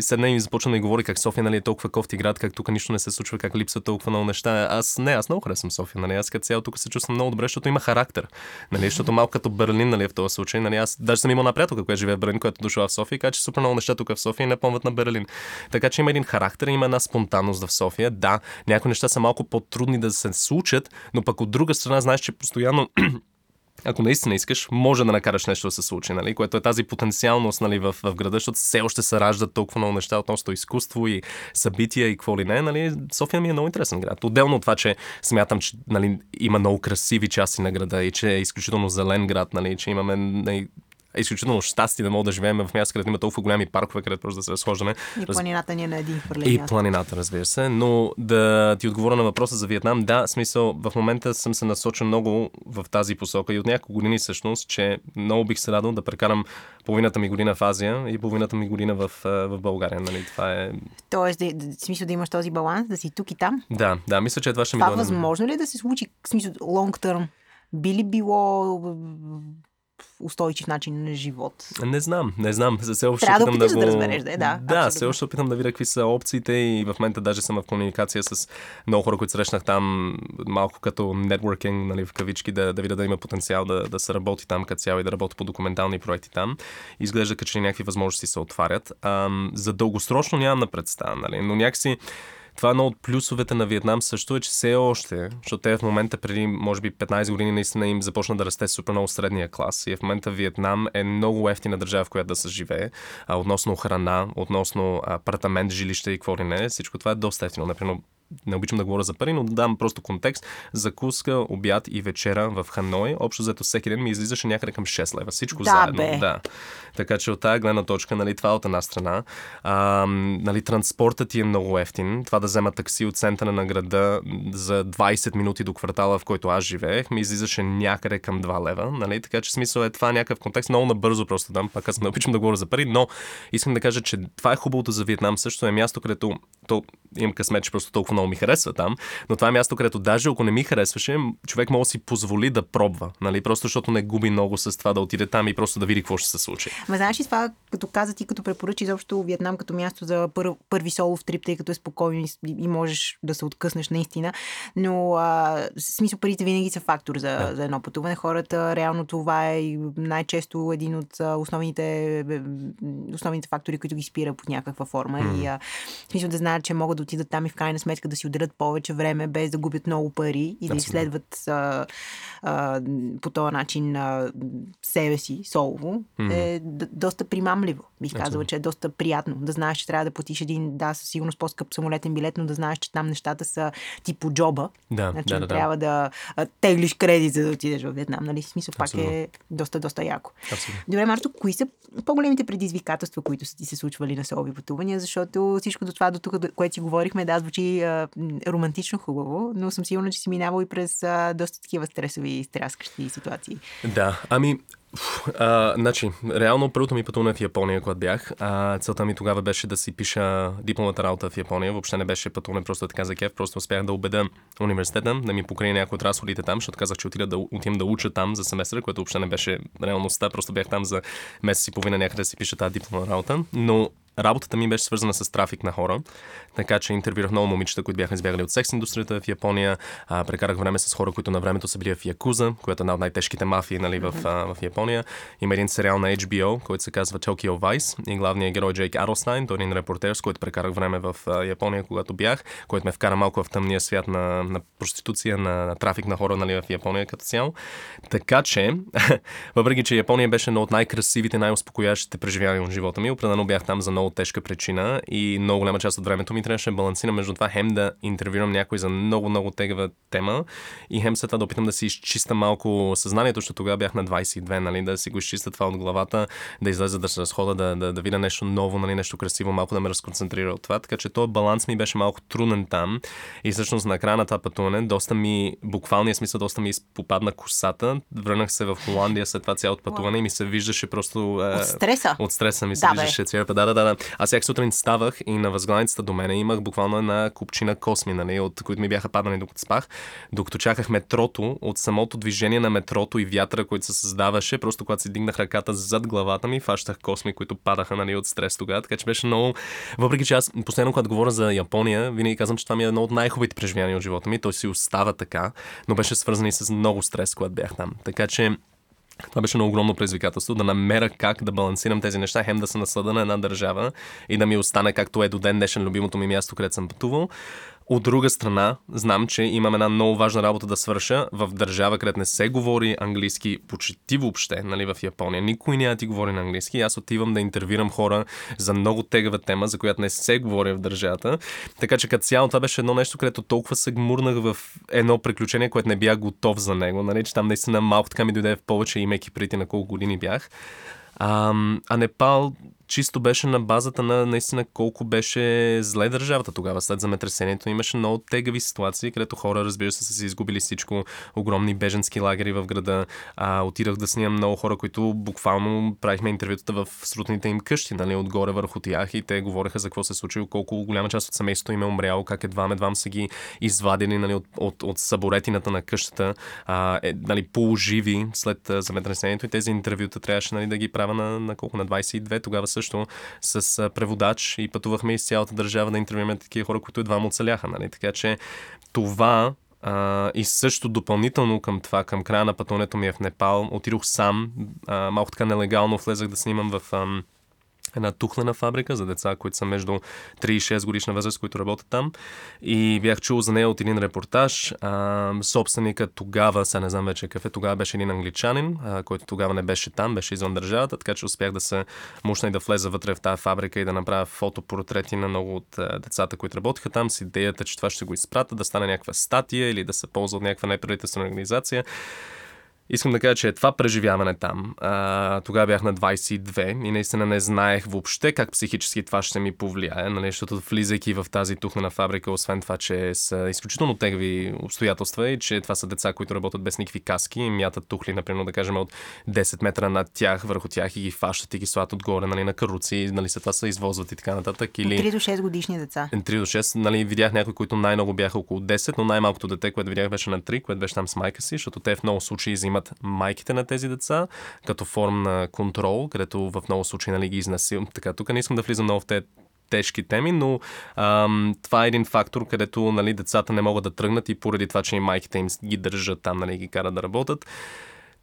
седне и започна да ми говори как София нали, е толкова кофти град, как тук нищо не се случва, как липсва толкова много неща. Аз не, аз много харесвам София. Нали. Аз като цяло тук се чувствам много добре, защото има характер. Нали, защото малко като Берлин нали, в този случай. Нали, аз даже съм имал на приятелка, която живее в Берлин, която е дошла в София каза, че супер много неща тук в София и не помнят на Берлин. Така че има един характер, има една спонтанност в София. Да, някои неща са малко по-трудни да се случат, но пък от друга страна знаеш, че постоянно ако наистина искаш, може да накараш нещо да се случи, нали? което е тази потенциалност нали, в, в града, защото все още се раждат толкова много неща относно изкуство и събития и какво ли не. Нали? София ми е много интересен град. Отделно от това, че смятам, че нали, има много красиви части на града и че е изключително зелен град, нали, че имаме нали, изключително щастие да мога да живеем в място, където има толкова голями паркове, където просто да се разхождаме. И планината ни е на един И планината, разбира се. Но да ти отговоря на въпроса за Виетнам, да, смисъл, в момента съм се насочен много в тази посока и от няколко години всъщност, че много бих се радвал да прекарам половината ми година в Азия и половината ми година в, в България. Нали? Това е... Тоест, да, да, смисъл да имаш този баланс, да си тук и там? Да, да, мисля, че това ще ми Това възможно ли е да се случи, в смисъл, long term? Би ли било устойчив начин на живот? Не знам, не знам. Все още Трябва да, опиташ да, го... да разбереш, да, да. Да, все още опитам да видя какви са опциите и в момента даже съм в комуникация с много хора, които срещнах там, малко като нетворкинг, нали, в кавички, да, да видя да има потенциал да, да се работи там като цяло и да работи по документални проекти там. Изглежда, като че някакви възможности се отварят. А, за дългосрочно нямам на представа, нали, но някакси това е едно от плюсовете на Виетнам също е, че все още, защото те в момента преди, може би, 15 години наистина им започна да расте супер много средния клас. И в момента Виетнам е много ефтина държава, в която да се живее. А, относно храна, относно апартамент, жилище и какво ли не. Всичко това е доста ефтино. Например, не обичам да говоря за пари, но да дам просто контекст. Закуска, обяд и вечера в Ханой, общо взето всеки ден ми излизаше някъде към 6 лева. Всичко да, заедно. Бе. Да. Така че от тази гледна точка, нали, това е от една страна. А, нали, транспортът ти е много ефтин. Това да взема такси от центъра на града за 20 минути до квартала, в който аз живеех, ми излизаше някъде към 2 лева. Нали? Така че смисъл е това някакъв контекст. Много набързо просто дам. Пак аз не обичам да говоря за пари, но искам да кажа, че това е хубавото за Виетнам също е място, където то имам късмет, че просто толкова много ми харесва там, но това е място, където даже ако не ми харесваше, човек може да си позволи да пробва, нали? Просто защото не губи много с това да отиде там и просто да види какво ще се случи. Ма знаеш ли това, като каза ти, като препоръчи изобщо Виетнам като място за пър, първи солов трип, тъй като е спокойно и, и можеш да се откъснеш наистина, но а, смисъл парите винаги са фактор за, да. за едно пътуване. Хората, реално това е най-често един от основните, основните фактори, които ги спира под някаква форма. Mm. И а, смисъл да знаят, че могат да отидат там и в крайна сметка да си отделят повече време, без да губят много пари и да изследват а, а, по този начин а, себе си солово, mm-hmm. е доста примамливо. Бих казала, че е доста приятно да знаеш, че трябва да платиш един, да, със сигурност по-скъп самолетен билет, но да знаеш, че там нещата са типо джоба. Да, значи, да, да, трябва да, да теглиш кредит, за да отидеш в Вьетнам. Нали? Смисъл Абсолютно. пак е доста, доста яко. Абсолютно. Добре, Марто, кои са по-големите предизвикателства, които са ти се случвали на солови пътувания, защото всичко до това, до тук, което си говорихме, да, звучи а, романтично хубаво, но съм сигурна, че си минавал и през а, доста такива стресови и стряскащи ситуации. Да, ами а, значи, реално първото ми пътуване в Япония, когато бях, а, целта ми тогава беше да си пиша дипломата работа в Япония. Въобще не беше пътуване просто така за кеф, просто успях да убеда университета да ми покрие някои от разходите там, защото казах, че отида да отидем да уча там за семестър, което въобще не беше реалността. Просто бях там за месец и половина някъде да си пиша тази дипломна работа. Но работата ми беше свързана с трафик на хора, така че интервюрах много момичета, които бяха избягали от секс индустрията в Япония. А, прекарах време с хора, които на времето са били в Якуза, която е една от най-тежките мафии нали, в, а, в Япония. Има един сериал на HBO, който се казва Tokyo Vice и главният герой Джейк Арлстайн, той е един репортер, с който прекарах време в а, Япония, когато бях, който ме вкара малко в тъмния свят на, на проституция, на, на трафик на хора нали, в Япония като цяло. Така че, (laughs) въпреки че Япония беше едно от най-красивите, най-успокоящите преживявания от живота ми, определено бях там за много тежка причина и много голяма част от времето ми трябваше да балансирам между това хем да интервюрам някой за много, много тегава тема и хем след това да опитам да си изчиста малко съзнанието, защото тогава бях на 22, нали, да си го изчиста това от главата, да излезе да се разхода, да, да, да видя нещо ново, нали, нещо красиво, малко да ме разконцентрира от това. Така че този баланс ми беше малко труден там и всъщност на края на това пътуване доста ми, буквалния смисъл, доста ми попадна косата. Върнах се в Холандия след това цялото пътуване и ми се виждаше просто... Е, от стреса? От стреса ми се да, виждаше цяло. Да, да, да. Аз всяка сутрин ставах и на възглавницата до мене имах буквално една купчина косми, нали, от които ми бяха падани докато спах. Докато чаках метрото, от самото движение на метрото и вятъра, който се създаваше, просто когато си дигнах ръката зад главата ми, фащах косми, които падаха нали, от стрес тогава. Така че беше много. Въпреки че аз последно, когато говоря за Япония, винаги казвам, че това ми е едно от най-хубавите преживявания от живота ми. Той си остава така, но беше свързан и с много стрес, когато бях там. Така че това беше много огромно предизвикателство да намеря как да балансирам тези неща, хем да се наслада на една държава и да ми остане както е до ден днешен любимото ми място, където съм пътувал, от друга страна, знам, че имам една много важна работа да свърша в държава, където не се говори английски почти въобще, нали, в Япония. Никой няма ти говори на английски. Аз отивам да интервюрам хора за много тегава тема, за която не се говори в държавата. Така че като цяло това беше едно нещо, където толкова се гмурнах в едно приключение, което не бях готов за него. Нали, че там наистина малко така ми дойде в повече, имайки преди на колко години бях. А, а Непал чисто беше на базата на наистина колко беше зле държавата тогава. След земетресението имаше много тегави ситуации, където хора, разбира се, са си изгубили всичко. Огромни беженски лагери в града. А, отидах да снимам много хора, които буквално правихме интервютата в срутните им къщи, нали, отгоре върху тях и те говореха за какво се е случило, колко голяма част от семейството им е умряло, как едва едва са ги извадили нали, от, от, от саборетината на къщата, а, е, нали, полуживи след земетресението и тези интервюта трябваше нали, да ги правя на, на колко на 22. Тогава също с преводач и пътувахме из цялата държава да интервюираме такива хора, които едва му оцеляха. Нали? Така че това а, и също допълнително към това, към края на пътуването ми е в Непал, отидох сам, а, малко така нелегално влезах да снимам в... А, една тухлена фабрика за деца, които са между 3 и 6 годишна възраст, които работят там. И бях чул за нея от един репортаж. А, собственика тогава, сега не знам вече какъв е, тогава беше един англичанин, а, който тогава не беше там, беше извън държавата, така че успях да се мушна и да влеза вътре в тази фабрика и да направя фотопортрети на много от а, децата, които работеха там с идеята, че това ще го изпрата, да стане някаква статия или да се ползва от някаква неправителствена организация. Искам да кажа, че това преживяване там. А, тогава бях на 22 и наистина не знаех въобще как психически това ще ми повлияе, нали, защото влизайки в тази тухнена фабрика, освен това, че са изключително тегави обстоятелства и че това са деца, които работят без никакви каски и мятат тухли, например, да кажем, от 10 метра над тях, върху тях и ги фащат и ги слат отгоре нали, на каруци, нали, след това се извозват и така нататък. Или... 3 до 6 годишни деца. 3 до 6, нали, видях някои, които най-много бяха около 10, но най-малкото дете, което видях беше на 3, което беше там с майка си, защото те в много случаи взимат взимат майките на тези деца като форм на контрол, където в много случаи нали, ги изнасилват. Така, тук не искам да влизам много в те тежки теми, но ам, това е един фактор, където нали, децата не могат да тръгнат и поради това, че и майките им ги държат там, нали, ги карат да работят.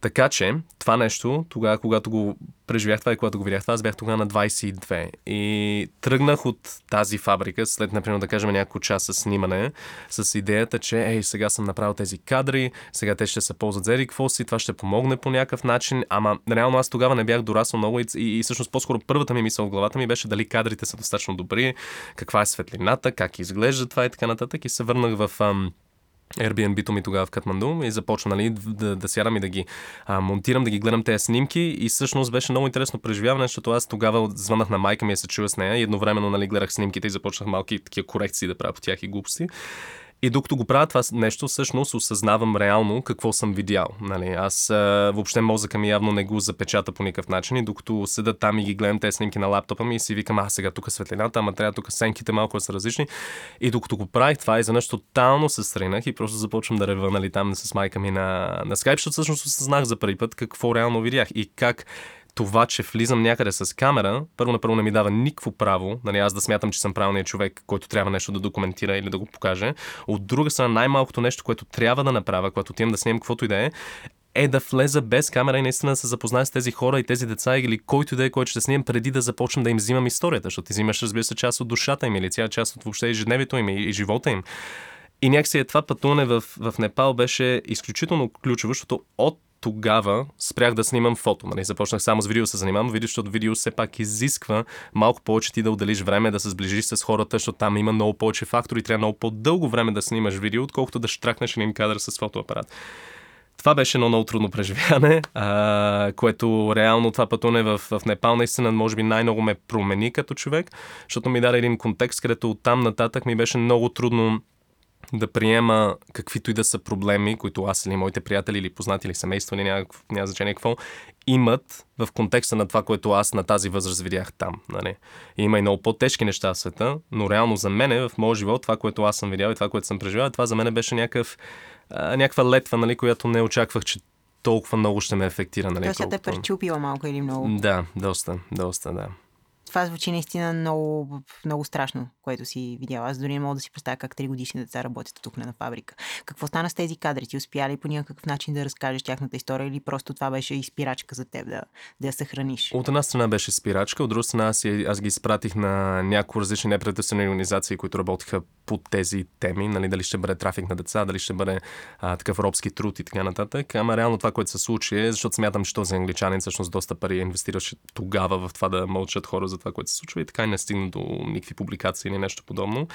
Така че, това нещо, тогава, когато го преживях това и когато го видях това, аз бях тогава на 22. И тръгнах от тази фабрика, след, например, да кажем няколко часа снимане, с идеята, че, ей, сега съм направил тези кадри, сега те ще се ползват за какво си, това ще помогне по някакъв начин, ама реално аз тогава не бях дораснал много и, и, и всъщност по-скоро първата ми мисъл в главата ми беше дали кадрите са достатъчно добри, каква е светлината, как изглежда това и така нататък. И се върнах в ам, Airbnb-то ми тогава в Катманду и започна нали, да, да сядам и да ги а, монтирам, да ги гледам тези снимки и всъщност беше много интересно преживяване, защото аз тогава звънах на майка ми да се чува с нея и едновременно нали, гледах снимките и започнах малки такива корекции да правя по тях и глупости. И докато го правя това нещо, всъщност осъзнавам реално какво съм видял. Нали, аз въобще мозъка ми явно не го запечата по никакъв начин и докато седа там и ги гледам тези снимки на лаптопа ми и си викам, а сега тук светлината, ама трябва тук сенките малко са различни. И докато го правих това, изведнъж тотално се сринах и просто започвам да рева нали, там с майка ми на, на скайп, защото всъщност осъзнах за първи път какво реално видях и как това, че влизам някъде с камера, първо на първо не ми дава никакво право, нали, аз да смятам, че съм правилният човек, който трябва нещо да документира или да го покаже. От друга страна, най-малкото нещо, което трябва да направя, когато отивам да снимам каквото и да е, е да влеза без камера и наистина да се запозная с тези хора и тези деца или който да е, който ще снимам преди да започна да им взимам историята, защото ти взимаш, разбира се, част от душата им или цяла част от въобще ежедневието им и, и живота им. И някакси е това пътуване в, в Непал беше изключително ключово, защото от тогава спрях да снимам фото. Нали? Започнах само с видео се занимавам, видео, защото видео все пак изисква малко повече ти да отделиш време, да се сближиш с хората, защото там има много повече фактори, трябва много по-дълго време да снимаш видео, отколкото да штракнеш един кадър с фотоапарат. Това беше едно много трудно преживяване, а, което реално това пътуване в, в Непал наистина може би най-много ме промени като човек, защото ми даде един контекст, където оттам нататък ми беше много трудно да приема каквито и да са проблеми, които аз или моите приятели или познати или семейство, или няма, няма значение какво, имат в контекста на това, което аз на тази възраст видях там. Нали? И има и много по-тежки неща в света, но реално за мен в моя живот, това, което аз съм видял и това, което съм преживял, това за мен беше някакъв, а, някаква летва, нали, която не очаквах, че толкова много ще ме ефектира. Нали, Тоест, те пречупила малко или много? Да, доста, доста, да това звучи наистина много, много страшно, което си видяла. Аз дори не мога да си представя как три годишни деца работят тук на фабрика. Какво стана с тези кадри? Ти успя ли по някакъв начин да разкажеш тяхната история или просто това беше изпирачка за теб да, да я съхраниш? От една страна беше спирачка, от друга страна аз, аз ги изпратих на някои различни неправителствени организации, които работиха по тези теми, нали, дали ще бъде трафик на деца, дали ще бъде а, такъв робски труд и така нататък. Ама реално това, което се случи е, защото смятам, че този англичанин всъщност доста пари инвестираше тогава в това да мълчат хора за това, което се случва и така и не стигна до никакви публикации или нещо подобно.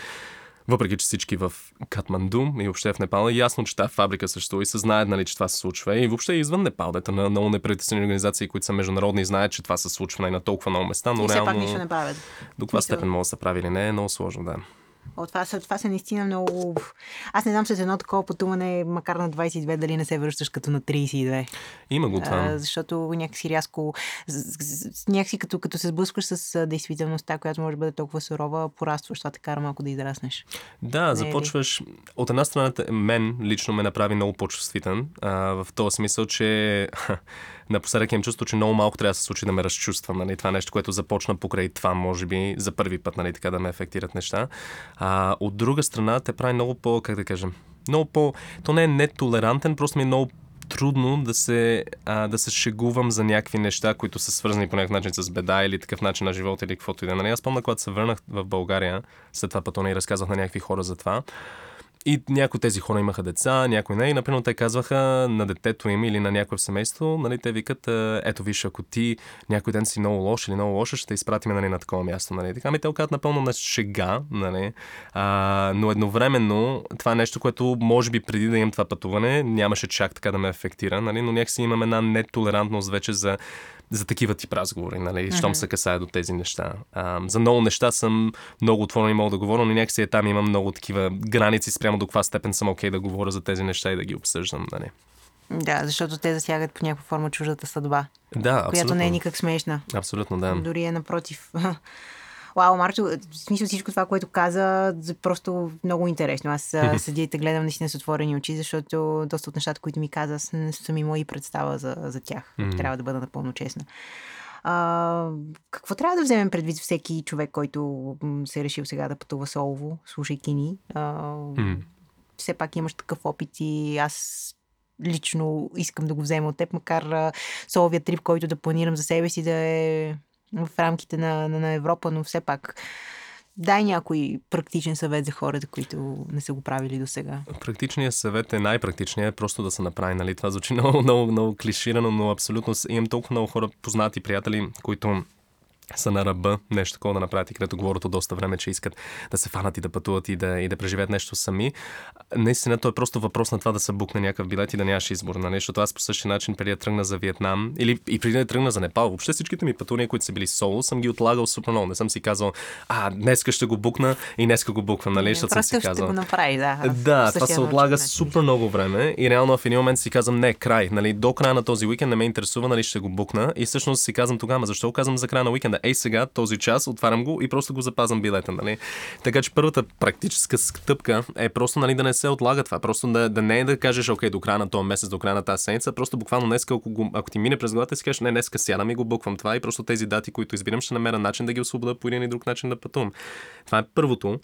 Въпреки, че всички в Катманду и въобще в Непал е ясно, че тази фабрика съществува и се знаят, нали, че това се случва. И въобще извън Непал, дета на много неправителствени организации, които са международни, знаят, че това се случва нали, на толкова много места. Но и реално, все пак нищо не правят. До каква степен може да се прави или не, е много сложно, да. О, това, са, това са наистина много... Аз не знам с едно такова пътуване, макар на 22, дали не се връщаш като на 32. Има го това. А, защото някакси рязко... Някакси като, като се сблъскваш с действителността, която може да бъде толкова сурова, порастваш. Това те кара малко да израснеш. Да, не започваш... Ли? От една страна, мен лично ме направи много по-чувствителен. А, в този смисъл, че (laughs) напоследък имам чувство, че много малко трябва да се случи да ме разчувствам. Нали? Това е нещо, което започна покрай това, може би, за първи път, нали, така да ме ефектират неща. А, от друга страна, те прави много по, как да кажем, много по... То не е нетолерантен, просто ми е много трудно да се, а, да се шегувам за някакви неща, които са свързани по някакъв начин с беда или такъв начин на живота или каквото и да. Нали? Аз помня, когато се върнах в България, след това пътуване и разказвах на някакви хора за това. И някои тези хора имаха деца, някои не. И, например, те казваха на детето им или на някое семейство, нали, те викат, ето виж, ако ти някой ден си много лош или много лоша, ще те изпратим нали, на такова място. Нали. Така ми те оказват напълно на шега, нали. а, но едновременно това е нещо, което може би преди да имам това пътуване, нямаше чак така да ме ефектира, нали, но някакси имам една нетолерантност вече за за такива тип разговори, нали, mm-hmm. щом се касае до тези неща. А, за много неща съм много отворен и мога да говоря, но някакси е там имам много такива граници спрямо до каква степен съм окей okay да говоря за тези неща и да ги обсъждам. Нали. Да, защото те засягат по някаква форма чуждата съдба. Да, която абсолютно. не е никак смешна. Абсолютно, да. Дори е напротив. (laughs) Вау, Марчо, в смисъл всичко това, което каза, просто много интересно. Аз седя и те гледам наистина с отворени очи, защото доста от нещата, които ми каза, не са ми мои представа за, за тях. Mm-hmm. Трябва да бъда напълно честна. А, какво трябва да вземем предвид всеки човек, който се е решил сега да пътува солово, слушайки ни? А, mm. Все пак имаш такъв опит и аз лично искам да го взема от теб, макар соловия трип, който да планирам за себе си да е в рамките на, на, на Европа, но все пак дай някой практичен съвет за хората, които не са го правили до сега. Практичният съвет е най-практичният, е просто да се направи. Нали? Това звучи (laughs) много, много, много клиширано, но абсолютно имам толкова много хора, познати приятели, които са на ръба нещо такова да направят и където говорят от доста време, че искат да се фанат и да пътуват и да, и да преживеят нещо сами. Наистина, то е просто въпрос на това да се букне някакъв билет и да нямаш избор. Нали? Защото аз по същия начин, преди да тръгна за Виетнам или и преди да тръгна за Непал, въобще всичките ми пътувания, които са били соло, съм ги отлагал супер много. Не съм си казал, а, днеска ще го букна и днеска го буквам, нали? Защото съм си казал. го направи, да. Да, това се отлага супер много време и реално в един момент си казвам, не, край. Нали? До края на този уикенд не ме интересува, нали ще го букна. И всъщност си казвам тогава, защо казвам за края на уикенда? Момента. Ей сега, този час, отварям го и просто го запазвам билета. Нали? Така че първата практическа стъпка е просто нали, да не се отлага това. Просто да, да не е да кажеш, окей, до края на този месец, до края на тази седмица, просто буквално днес, ако, ако ти мине през главата, си кажеш, не, днес сядам и го буквам това и просто тези дати, които избирам, ще намеря начин да ги освобода по един или друг начин да пътувам. Това е първото.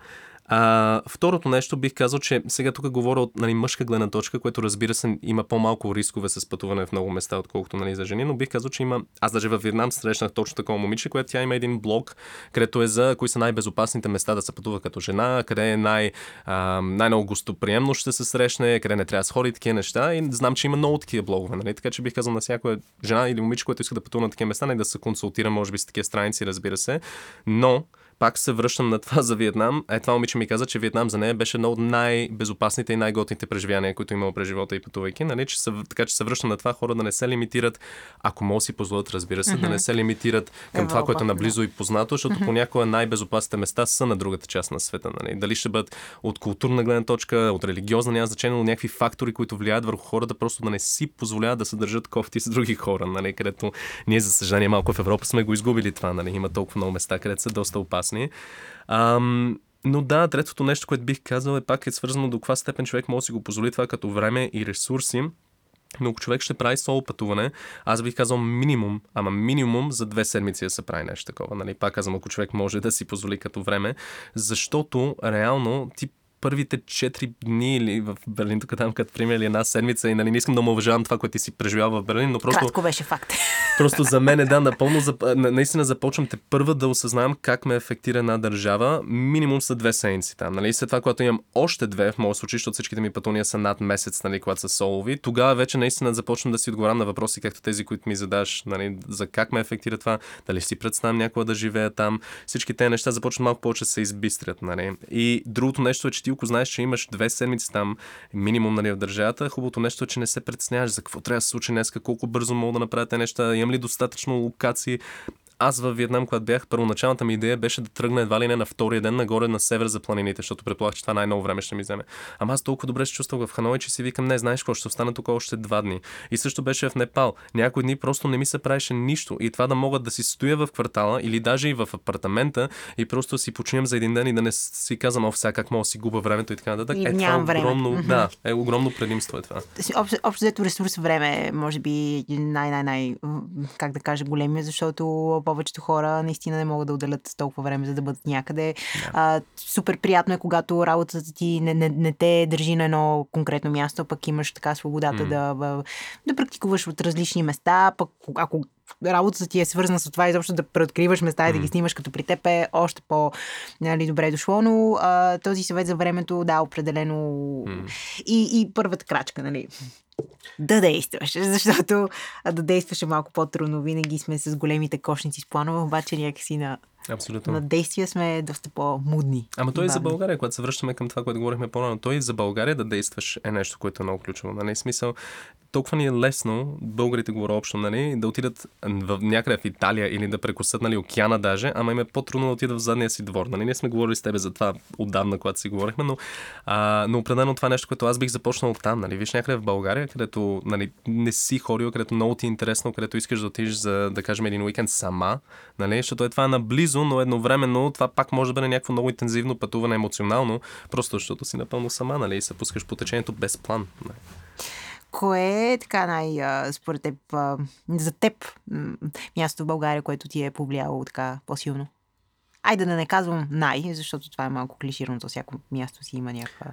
А, второто нещо бих казал, че сега тук говоря от нали, мъжка гледна точка, което разбира се има по-малко рискове с пътуване в много места, отколкото нали, за жени, но бих казал, че има. Аз даже във Вьетнам срещнах точно такова момиче, което тя има един блог, където е за кои са най-безопасните места да се пътува като жена, къде е най- най-много гостоприемно ще се срещне, къде не трябва да се ходи такива неща. И знам, че има много такива блогове. Нали? Така че бих казал на всяка жена или момиче, което иска да пътува на такива места, не да се консултира, може би, с такива страници, разбира се. Но пак се връщам на това за Виетнам. Е, това момиче ми каза, че Виетнам за нея беше едно от най-безопасните и най-готните преживяния, които имал през живота и пътувайки. Нали? Че се, така че се връщам на това хора да не се лимитират, ако могат си позволят, разбира се, mm-hmm. да не се лимитират към Европа, това, което е наблизо да. и познато, защото mm-hmm. понякога най-безопасните места са на другата част на света. Нали? Дали ще бъдат от културна гледна точка, от религиозна, няма значение, но някакви фактори, които влияят върху хората, просто да не си позволяват да се държат кофти с други хора, нали? където ние, за съжаление, малко в Европа сме го изгубили това. Нали? Има толкова много места, където са доста опасни. Ам, но да, третото нещо, което бих казал е пак е свързано до каква степен човек може да си го позволи това като време и ресурси. Но ако човек ще прави соло пътуване, аз бих казал минимум, ама минимум за две седмици да се прави нещо такова. Нали? Пак казвам, ако човек може да си позволи като време, защото реално ти първите 4 дни или в Берлин, тук там като пример, или една седмица и нали, не искам да му уважавам това, което ти си преживял в Берлин, но просто... Кратко беше факт. (laughs) Просто за мен е да, напълно, наистина започвам те първа да осъзнавам как ме ефектира една държава, минимум са две седмици там. Нали? След това, когато имам още две, в моят случай, защото всичките ми пътувания са над месец, нали, когато са солови, тогава вече наистина започвам да си отговарям на въпроси, както тези, които ми задаш, нали, за как ме ефектира това, дали си представям някога да живея там. Всички тези неща започват малко повече да се избистрят. Нали? И другото нещо е, че ти ако знаеш, че имаш две седмици там минимум нали, в държавата, хубавото нещо е, че не се притесняваш за какво трябва да се случи днес, колко бързо мога да направя тези неща, имам ли достатъчно локации, аз във Виетнам, когато бях, първоначалната ми идея беше да тръгна едва ли не на втория ден нагоре на север за планините, защото предполагах, че това най-ново време ще ми вземе. Ама аз толкова добре се чувствах в Ханой, че си викам, не, знаеш какво, ще остана тук още два дни. И също беше в Непал. Някои дни просто не ми се правеше нищо. И това да могат да си стоя в квартала или даже и в апартамента и просто си починям за един ден и да не си казвам, о, сега как мога да си губа времето и така нататък. Е, това е огромно, време. да, е огромно предимство е това. Общо, общо взето ресурс време, може би най-най-най, как да кажа, големия, защото повечето хора наистина не могат да отделят толкова време, за да бъдат някъде. Да. А, супер приятно е, когато работата ти не, не, не те държи на едно конкретно място, пък имаш така свободата mm. да, да практикуваш от различни места, пък ако работата ти е свързана с това, изобщо да преоткриваш места mm. и да ги снимаш като при теб е още по нали, добре дошло, но а, този съвет за времето, да, определено mm. и, и първата крачка, нали, да действаш, (laughs) защото да действаш е малко по-трудно. Винаги сме с големите кошници с планове, обаче някакси на Абсолютно. На действия сме доста по-мудни. Ама той и за България, когато се връщаме към това, което говорихме по-рано, той и за България да действаш е нещо, което е много ключово. Нали? Смисъл, толкова ни е лесно, българите говоря общо, нали, да отидат в, някъде в Италия или да прекусат нали, океана даже, ама им е по-трудно да отидат в задния си двор. Нали? Ние сме говорили с тебе за това отдавна, когато си говорихме, но, а, но определено това е нещо, което аз бих започнал там. Нали? Виж някъде в България, където нали, не си ходил, където много ти е интересно, където искаш да отидеш за, да кажем, един уикенд сама, нали? защото е това наблизо, но едновременно това пак може да бъде някакво много интензивно пътуване емоционално, просто защото си напълно сама нали? и се пускаш по течението без план. Нали? Кое е така най, според теб, за теб място в България, което ти е повлияло така по-силно? Айде да не казвам най, защото това е малко клиширано, то всяко място си има някаква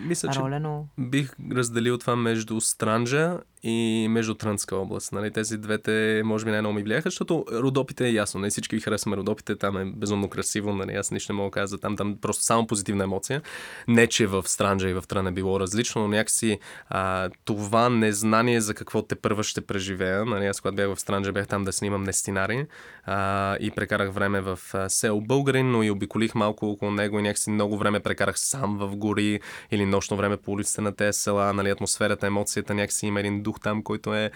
Мисля, роля, но... бих разделил това между Странджа и между Трънска област. Нали? Тези двете, може би, най-много ми влияха, защото Родопите е ясно. Не нали? всички харесваме Родопите, там е безумно красиво. Нали? Аз нищо не мога да кажа там, там просто само позитивна емоция. Не, че в Странджа и в Трън е било различно, но някакси а, това незнание за какво те първа ще преживея. Нали? Аз когато бях в Странджа, бях там да снимам нестинари а, и прекарах време в село Българин, но и обиколих малко около него и някакси много време прекарах сам в гори или нощно време по улиците на тези села. Нали? Атмосферата, емоцията, някакси има един дух там, който е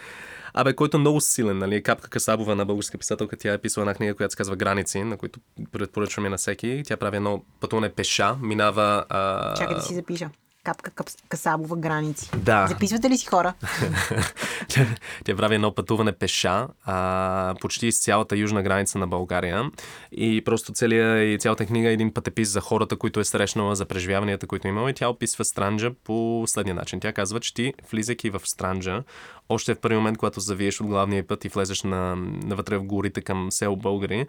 Абе, който е много силен, нали? Капка Касабова на българска писателка, тя е писала една книга, която се казва Граници, на които предпоръчваме на всеки. Тя прави едно пътуване пеша, минава... А... Чакай да си запиша. Капка Касабова граници. Да. Записвате ли си хора? (laughs) Тя прави едно пътуване пеша, а, почти с цялата южна граница на България. И просто целия, и цялата книга е един пътепис за хората, които е срещнала, за преживяванията, които е имала. И тя описва Странджа по следния начин. Тя казва, че ти, влизайки в Странджа, още в първи момент, когато завиеш от главния път и влезеш на, навътре в горите към село Българи,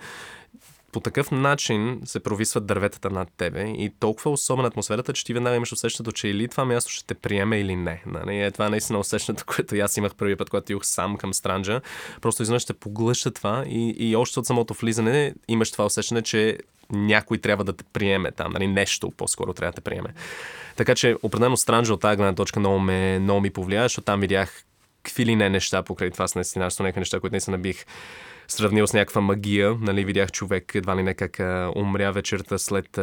по такъв начин се провисват дърветата над тебе и толкова особена атмосферата, че ти веднага имаш усещането, че или това място ще те приеме или не. Нали? Е, това е наистина усещането, (laughs) което аз имах първи път, когато идох сам към Странджа. Просто изведнъж ще поглъща това и, и още от самото влизане имаш това усещане, че някой трябва да те приеме там, нали? нещо по-скоро трябва да те приеме. Така че определено Странджа от тази гледна точка много, ме, много ми повлия, защото там видях какви ли не неща покрай това с наистина, някакви неща, които наистина бих сравнил с някаква магия. Нали, видях човек едва ли не как умря вечерта след,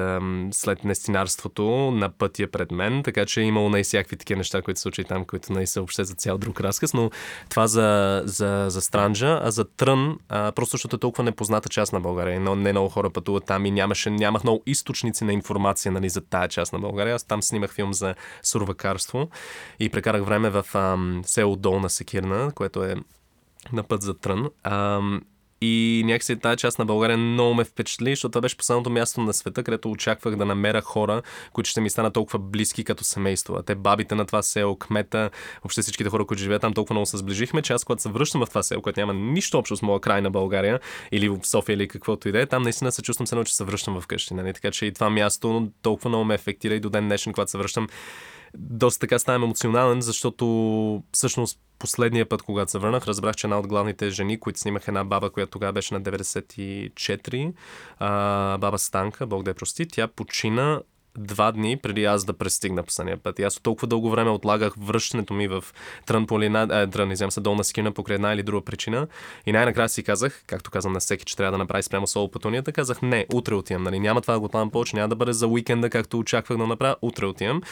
след нестинарството на пътя пред мен, така че е имало най-всякакви такива неща, които се случи там, които не са въобще за цял друг разказ, но това за, за, за Странджа, а за Трън, а, просто защото е толкова непозната част на България, но не много хора пътуват там и нямаше, нямах много източници на информация нали, за тая част на България. Аз там снимах филм за сурвакарство и прекарах време в ам, село Долна Секирна, което е на път за Трън. Ам, и някакси тази част на България много ме впечатли, защото това беше последното място на света, където очаквах да намеря хора, които ще ми станат толкова близки като семейство. А те бабите на това село, кмета, въобще всичките хора, които живеят там, толкова много се сближихме, че аз, когато се връщам в това село, което няма нищо общо с моя край на България, или в София, или каквото и да е, там наистина се чувствам се че се връщам вкъщи. Нали? Така че и това място толкова много ме ефектира и до ден днешен, когато се връщам, доста така ставам емоционален, защото всъщност последния път, когато се върнах, разбрах, че една от главните жени, които снимах една баба, която тогава беше на 94, а, баба Станка, Бог да я прости, тя почина два дни преди аз да пристигна последния път. И аз толкова дълго време отлагах връщането ми в Трън по една, е, Трън, извинявам се, долна скина покрай една или друга причина. И най-накрая си казах, както казвам на всеки, че трябва да направи спрямо соло пътунията, казах не, утре отивам. Нали? Няма това да го отлагам повече, няма да бъде за уикенда, както очаквах да направя, утре отивам.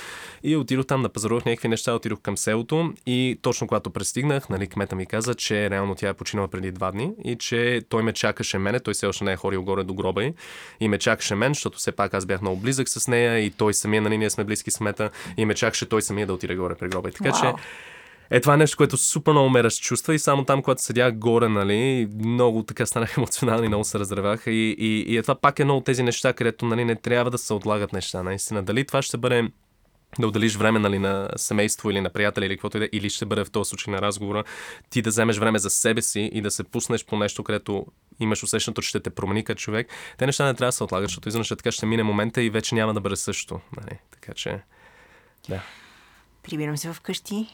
И отидох там да пазарувах някакви неща, отидох към селото и точно когато пристигнах, нали, кмета ми каза, че реално тя е починала преди два дни и че той ме чакаше мене, той все още не е ходил горе до гроба и, и ме чакаше мен, защото все пак аз бях много близък с нея и той самия, нали, ние сме близки с мета и ме чакаше той самия да отиде горе при гроба. И така wow. че е това е нещо, което супер много ме разчувства и само там, когато седях горе, нали, много така станах (laughs) емоционални, много се разревах и, и, и е това пак е едно от тези неща, където нали, не трябва да се отлагат неща, наистина. Дали това ще бъде да отделиш време нали, на семейство или на приятели или каквото и да, или ще бъде в този случай на разговора, ти да вземеш време за себе си и да се пуснеш по нещо, където имаш усещането, че ще те промени като човек, те неща не трябва да се отлагат, защото изведнъж така ще мине момента и вече няма да бъде също. Нали? Така че, да. Прибирам се вкъщи,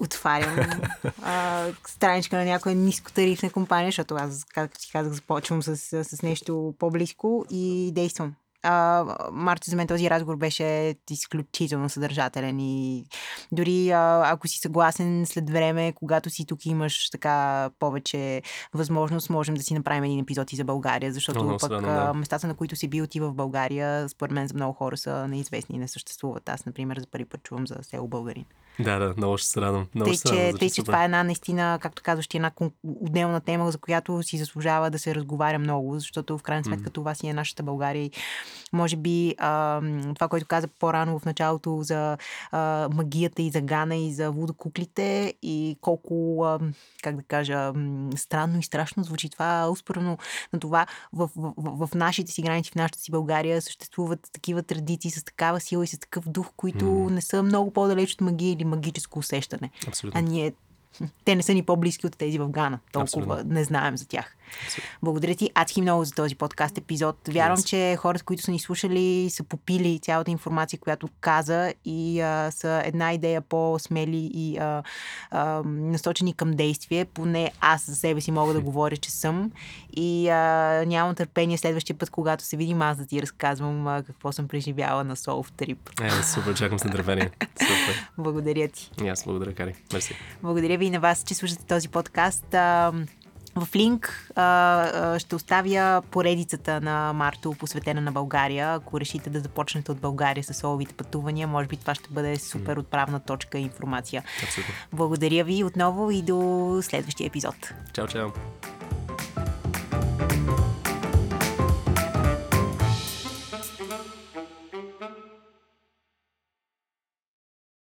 отварям а, страничка на някоя нискотарифна компания, защото аз, както ти казах, започвам с, с нещо по-близко и действам. А, Марто, за мен този разговор беше изключително съдържателен и дори а, ако си съгласен след време, когато си тук имаш така повече възможност, можем да си направим един епизод и за България, защото Много пък да. местата, на които си бил ти в България, според мен за много хора са неизвестни и не съществуват. Аз, например, за първи път чувам за село Българин. Да, да, много ще се радвам. Много тъй, ще че, тъй, че това е една наистина, както казваш, една отделна тема, за която си заслужава да се разговаря много, защото в крайна сметка mm. това си е нашата България. И може би а, това, което каза по-рано в началото за а, магията и за Гана и за водокуклите и колко, а, как да кажа, странно и страшно звучи това, успорно на това в, в, в, в нашите си граници, в нашата си България съществуват такива традиции с такава сила и с такъв дух, които mm. не са много по-далеч от магия или магическо усещане. Абсолютно. А ние те не са ни по-близки от тези в Гана. Толкова Абсолютно. не знаем за тях. Благодаря ти адски много за този подкаст епизод. Вярвам, че хората, които са ни слушали, са попили цялата информация, която каза и а, са една идея по-смели и а, а, насочени към действие. Поне аз за себе си мога да говоря, че съм. И а, нямам търпение следващия път, когато се видим, аз да ти разказвам а, какво съм преживяла на Soul Trip. Е, супер, чакам с нетърпение. (laughs) Супер. Благодаря ти. И аз благодаря, Кари. Мерси. Благодаря ви и на вас, че слушате този подкаст. В линк а, ще оставя поредицата на Марто, посветена на България. Ако решите да започнете от България с соловите пътувания, може би това ще бъде супер отправна точка и информация. Абсолютно. Благодаря ви отново и до следващия епизод. Чао, чао.